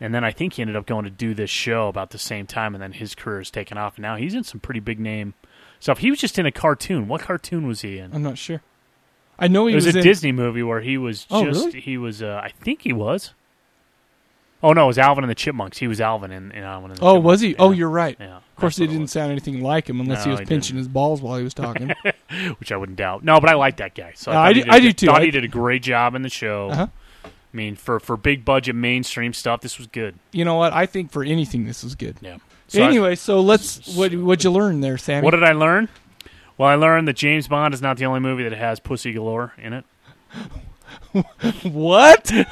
And then I think he ended up going to do this show about the same time, and then his career has taken off. And now he's in some pretty big name stuff. He was just in a cartoon. What cartoon was he in?
I'm not sure. I know he
it was,
was
a
in-
Disney movie where he was
Oh,
just
really?
he was uh, I think he was. Oh no, it was Alvin and the Chipmunks. He was Alvin in, in Alvin and the
Oh,
Chipmunks.
was he? Oh, you're right.
Yeah,
Of course, he didn't sound anything like him unless he
No,
was
he
pinching his balls while he was talking.
which I wouldn't doubt. No, but I like that guy. So
Uh,
I,
do-
did,
I do too.
Thought
I-
he did a great job in the show.
Uh-huh.
I mean, for for big budget mainstream stuff, this was good.
you know what? I think for anything, this was good.
Yeah. So I-
anyway, so let's. What what'd you learn there, Sammy?
What did I learn? Well, I learned that James Bond is not the only movie that has pussy galore in it.
what?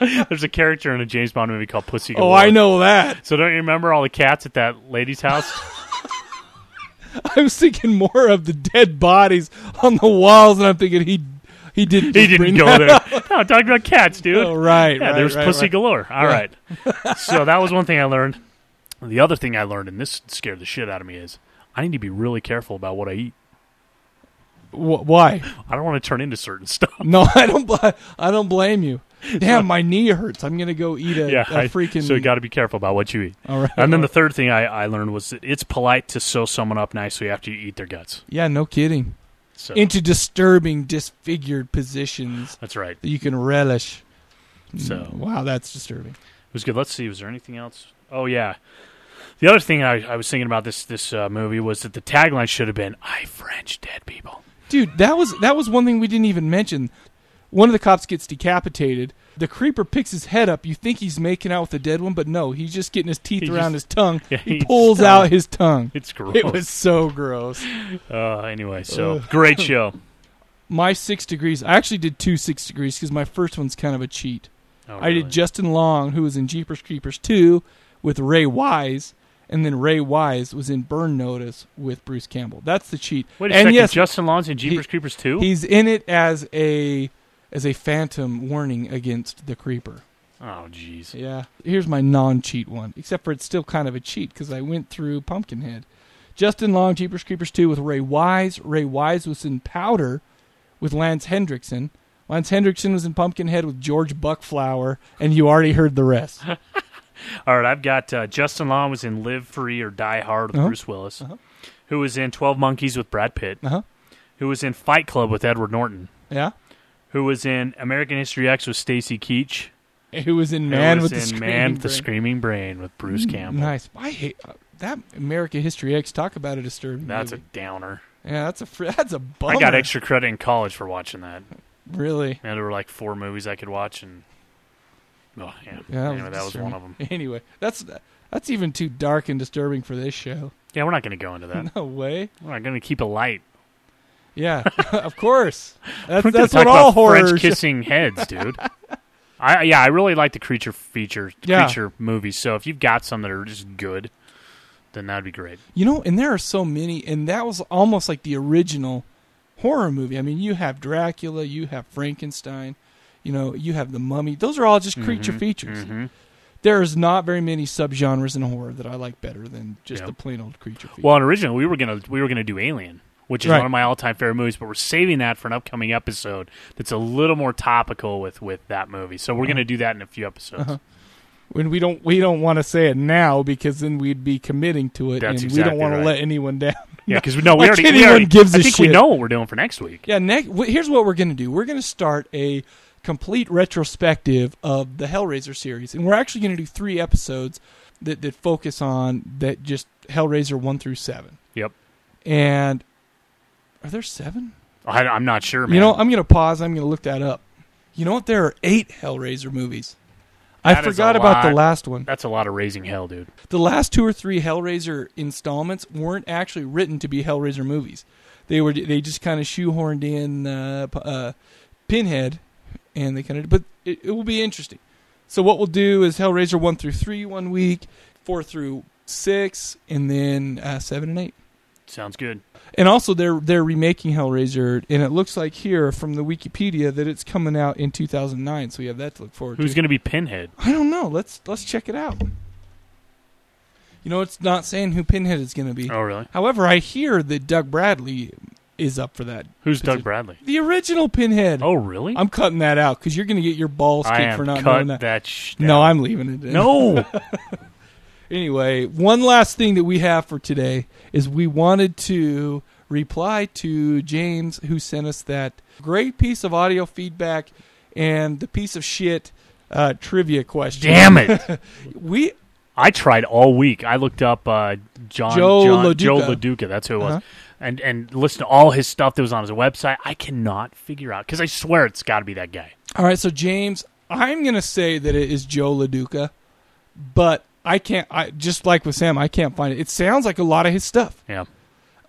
There's a character in a James Bond movie called Pussy
oh,
Galore.
Oh, I know that.
So don't you remember all the cats at that lady's house?
I was thinking more of the dead bodies on the walls, and I'm thinking he he didn't.
he didn't go there.
up.
No, I'm talking about cats, dude.
Oh, right,
Yeah,
right,
there's
right,
pussy
right.
galore. All right. so that was one thing I learned. The other thing I learned, and this scared the shit out of me, is I need to be really careful about what I eat.
Wh- why?
I don't want to turn into certain stuff.
No, I don't. bl- I don't blame you. Damn, my knee hurts. I'm gonna go eat a,
yeah,
a
I-
freaking.
so you got to be careful about what you eat.
All right,
And then the third thing I, I learned was that it's polite to sew someone up nicely after you eat their guts.
Yeah, no kidding.
So-
Into disturbing, disfigured positions.
That's right.
That you can relish.
So-
Mm, wow, that's disturbing.
It was good. Let's see. Was there anything else? Oh yeah. The other thing I, I was thinking about this this uh, movie was that the tagline should have been "I French dead people."
Dude, that was that was one thing we didn't even mention. One of the cops gets decapitated. The creeper picks his head up. You think he's making out with the dead one, but no, he's just getting his teeth
He
around
just-
his tongue.
Yeah,
he pulls out his tongue.
It's gross.
It was so gross.
Uh, anyway, so great show.
My six degrees. I actually did two six degrees because my first one's kind of a cheat.
Oh,
I did Justin Long, who was in Jeepers Creepers two, with Ray Wise, and then Ray Wise was in Burn Notice with Bruce Campbell. That's the cheat.
Wait a
and
second.
yes,
Justin Long's in Jeepers Creepers 2?
He's in it as a as a phantom warning against the creeper.
Oh, jeez.
Yeah. Here's my non-cheat one, except for it's still kind of a cheat because I went through Pumpkinhead. Justin Long, Jeepers Creepers 2 with Ray Wise. Ray Wise was in Powder with Lance Henriksen. Lance Henriksen was in Pumpkinhead with George Buck Flower, and you already heard the rest.
All right, I've got uh, Justin Long was in Live Free or Die Hard with
Uh-huh.
Bruce Willis, who was in Twelve Monkeys with Brad Pitt,
Uh-huh.
who was in Fight Club with Edward Norton,
Yeah.
Who was in American History X with Stacy Keach,
Who was in
who
Man
was
with the
in
Screaming
Man with the
Brain.
Screaming Brain with Bruce
Mm,
Campbell.
Nice. I hate uh, that American History X. Talk about a disturbing.
That's
movie.
a downer.
yeah. That's a fr- that's a bummer.
I got extra credit in college for watching that.
Really?
And there were like four movies I could watch, and oh yeah,
Yeah, that
anyway,
was
that was one of them.
Anyway, that's that's even too dark and disturbing for this show.
Yeah, we're not going to go into that.
No way.
We're not going to keep it light.
Yeah, of course. That's,
We're gonna
that's
talk
what all
about
horror
French kissing heads, dude. I yeah, I really like the creature feature
Yeah.
creature movies. So if you've got some that are just good, then that'd be great.
You know, and there are so many, and that was almost like the original horror movie. I mean, you have Dracula, you have Frankenstein, you know, you have the Mummy. Those are all just creature
Mhm,
features.
mhm.
There's not very many subgenres in horror that I like better than just
Yeah.
the plain old creature feature.
Well, and originally we were gonna we were gonna do Alien, which is
Right.
one of my all time favorite movies, but we're saving that for an upcoming episode that's a little more topical with with that movie. So we're gonna do that in a few episodes.
Uh-huh. When we don't, we don't want to say it now because then we'd be committing to it,
That's
and
exactly
we don't want
right.
to let anyone down.
Yeah, because we know we
Like
already, we
anyone
already
gives
I think we
shit.
know what we're doing for next week.
Yeah, next. Here's what we're going to do. We're going to start a complete retrospective of the Hellraiser series, and we're actually going to do three episodes that that focus on that just Hellraiser one through seven.
Yep.
And are there seven?
I, I'm not sure, man.
You know, I'm going to pause. I'm going to look that up. You know what? There are eight Hellraiser movies. I forgot about the last one.
That's a lot of raising hell, dude.
The last two or three Hellraiser installments weren't actually written to be Hellraiser movies. They were they just kind of shoehorned in uh, uh, Pinhead, and they kind of. But it, it will be interesting. So what we'll do is Hellraiser one through three one week, four through six, and then uh, seven and eight.
Sounds good.
And also they're they're remaking Hellraiser, and it looks like here from the Wikipedia that it's coming out in 2009. So we have that to look forward to.
Who's going to be Pinhead?
I don't know. Let's let's check it out. You know, it's not saying who Pinhead is going to be.
Oh, really?
However, I hear that Doug Bradley is up for that.
Who's Doug. Bradley?
The original Pinhead.
Oh, really?
I'm cutting that out because you're going to get your balls kicked for not
Cut
knowing that.
that sh-
no. I'm leaving it. In.
No.
anyway, one last thing that we have for today is we wanted to reply to James who sent us that great piece of audio feedback and the piece of shit uh, trivia question.
Damn it.
we
I tried all week. I looked up uh, John
Joe
John-
LoDuca.
Joe LoDuca. That's who it was.
Uh-huh.
And and listen to all his stuff that was on his website. I cannot figure out because I swear it's got to be that guy.
All right, so James, I'm going to say that it is Joe LoDuca, but I can't. I just like with Sam, I can't find it. It sounds like a lot of his stuff.
Yeah.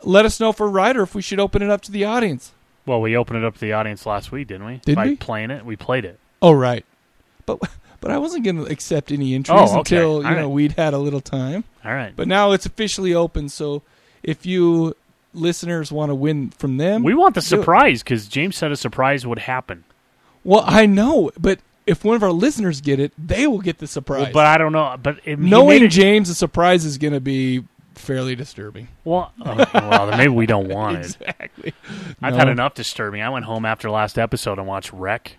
Let us know for or if we should open it up to the audience.
Well, we opened it up to the audience last week, didn't we?
Did
By
we?
playing it, we played it.
Oh, right. But but I wasn't going to accept any entries
Oh, okay.
until you
All
know
right.
we'd had a little time.
All right.
But now it's officially open. So if you listeners want to win from them,
We want the surprise because James said a surprise would happen.
Well, I know, but if one of our listeners get it, they will get the surprise.
Well, but I don't know. But it,
knowing
it-
James, the surprise is going to be fairly disturbing.
Well, uh, well, maybe we don't want it.
Exactly.
I've
No.
had enough disturbing. I went home after last episode and watched Rec.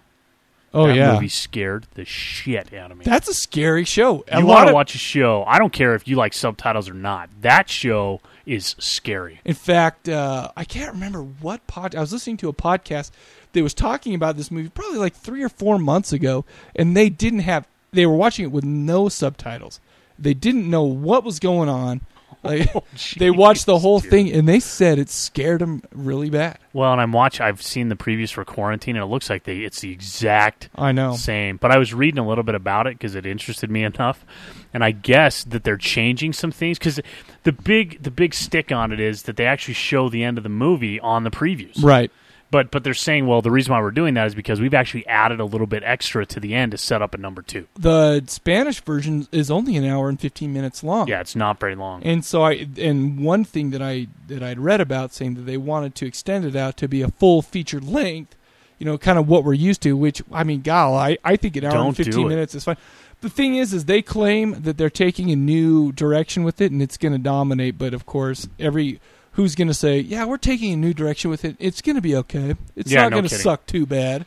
Oh,
that
yeah.
movie scared the shit out of me.
That's a scary show. A
you want to
of-
watch a show? I don't care if you like subtitles or not. That show is scary.
In fact, uh, I can't remember what pod. I was listening to a podcast that was talking about this movie probably like three or four months ago, and they didn't have. They were watching it with no subtitles. They didn't know what was going on. Like,
Oh,
they watched the whole thing, and they said it scared them really bad.
Well, and I'm watching. I've seen the previews for Quarantine, and it looks like they it's the exact
I know.
same. But I was reading a little bit about it because it interested me enough, and I guess that they're changing some things because the big the big stick on it is that they actually show the end of the movie on the previews,
Right.
But but they're saying, well, the reason why we're doing that is because we've actually added a little bit extra to the end to set up a number two.
The Spanish version is only an hour and fifteen minutes long.
Yeah, it's not very long.
And so I and one thing that I that I'd read about saying that they wanted to extend it out to be a full feature length, you know, kind of what we're used to. Which I mean, gal, I I think an hour
Don't
and fifteen minutes is fine. The thing is, is they claim that they're taking a new direction with it, and it's going to dominate. But of course, every who's going to say, yeah, we're taking a new direction with it. It's going to be okay. It's
Yeah,
not
no
going to suck too bad.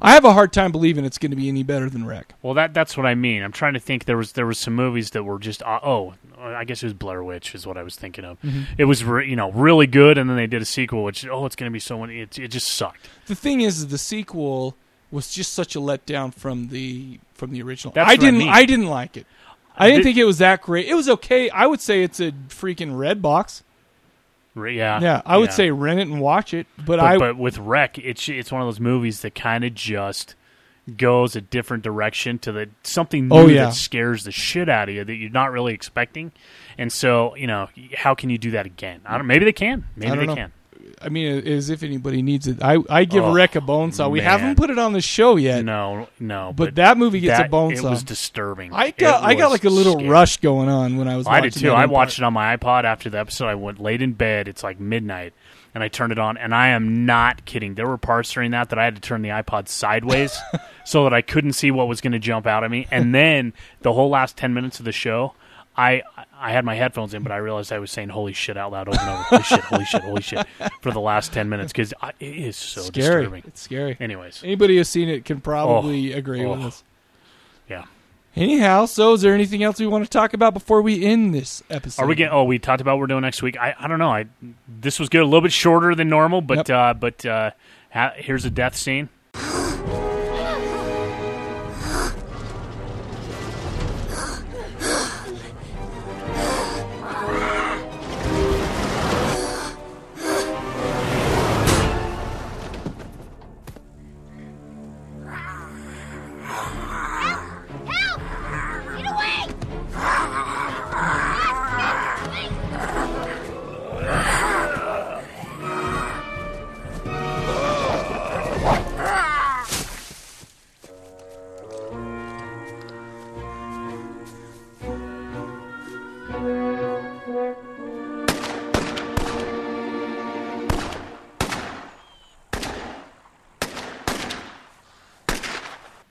I have a hard time believing it's going to be any better than Rec.
Well, that that's what I mean. I'm trying to think. There was there was some movies that were just uh, oh, I guess it was Blair Witch is what I was thinking of.
Mhm.
It was re- you know really good, and then they did a sequel, which oh, it's going to be so. It it just sucked.
The thing is, the sequel was just such a letdown from the from the original.
That's
I didn't.
mean.
I didn't like it. I didn't
Did-
think it was that great. It was okay. I would say it's a freaking red box.
Yeah,
Yeah, I would
yeah.
say rent it and watch it. But,
But,
I
but with Rec, it's it's one of those movies that kind of just goes a different direction to the something oh, new
Oh, yeah.
that scares the shit out of you that you're not really expecting. And so, you know, how can you do that again? I don't. Maybe they can. Maybe they
know.
can.
I mean, as if anybody needs it. I I give
Oh,
Rec a bone saw. We
man.
haven't put it on the show yet.
No, no.
But, that movie gets
that-
a bone saw.
It was disturbing.
I got I got like a little
scary.
rush going on when I was.
I did too. I watched it on my iPod after the episode. I went late in bed. It's like midnight, and I turned it on. And I am not kidding. There were parts during that that I had to turn the iPod sideways so that I couldn't see what was going to jump out at me. And then the whole last ten minutes of the show, I I had my headphones in, but I realized I was saying "holy shit" out loud over and over. Holy shit! Holy shit! Holy shit! For the last ten minutes because it is so
scary.
disturbing.
It's scary.
Anyways,
anybody who's seen it can probably
Oh,
agree with
oh.
us.
Yeah.
Anyhow, so is there anything else we want to talk about before we end this episode?
Are we getting? Oh, we talked about what we're doing next week. I, I don't know. I this was good, a little bit shorter than normal, but uh, but uh, ha- here's a death scene.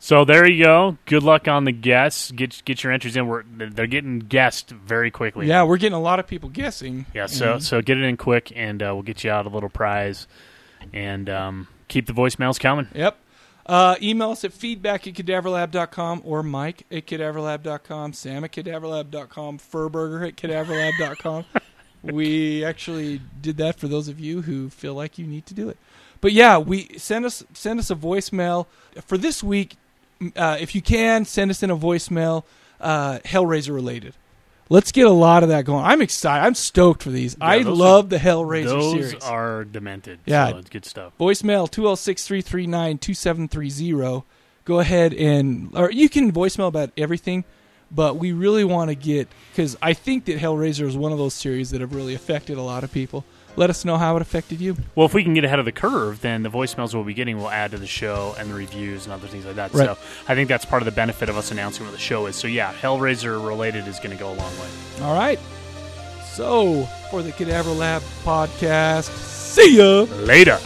So there you go. Good luck on the guests. Get get your entries in. We're they're getting guessed very quickly.
Yeah, we're getting a lot of people guessing.
Yeah, so
And-
so get it in quick, and uh, we'll get you out a little prize, and um, keep the voicemails coming.
Yep. Uh, email us at feedback at cadaverlab.com or Mike at cadaverlab.com, Sam at cadaverlab.com, Furburger at cadaverlab.com. we actually did that for those of you who feel like you need to do it. But yeah, we send us send us a voicemail for this week. Uh, if you can, send us in a voicemail, uh, Hellraiser related. Let's get a lot of that going. I'm excited. I'm stoked for these. I love
are-
the Hellraiser
those
series.
are demented.
Yeah,
so it's good stuff.
Voicemail 206-339-2730. Go ahead and or you can voicemail about everything, but we really want to get cuz I think that Hellraiser is one of those series that have really affected a lot of people. Let us know how it affected you.
Well, if we can get ahead of the curve, then the voicemails we'll be getting will add to the show and the reviews and other things like that.
Right.
So I think that's part of the benefit of us announcing what the show is. So yeah, Hellraiser related is going to go a long way.
All right. So, for the Cadaver Lab podcast, see ya.
Later.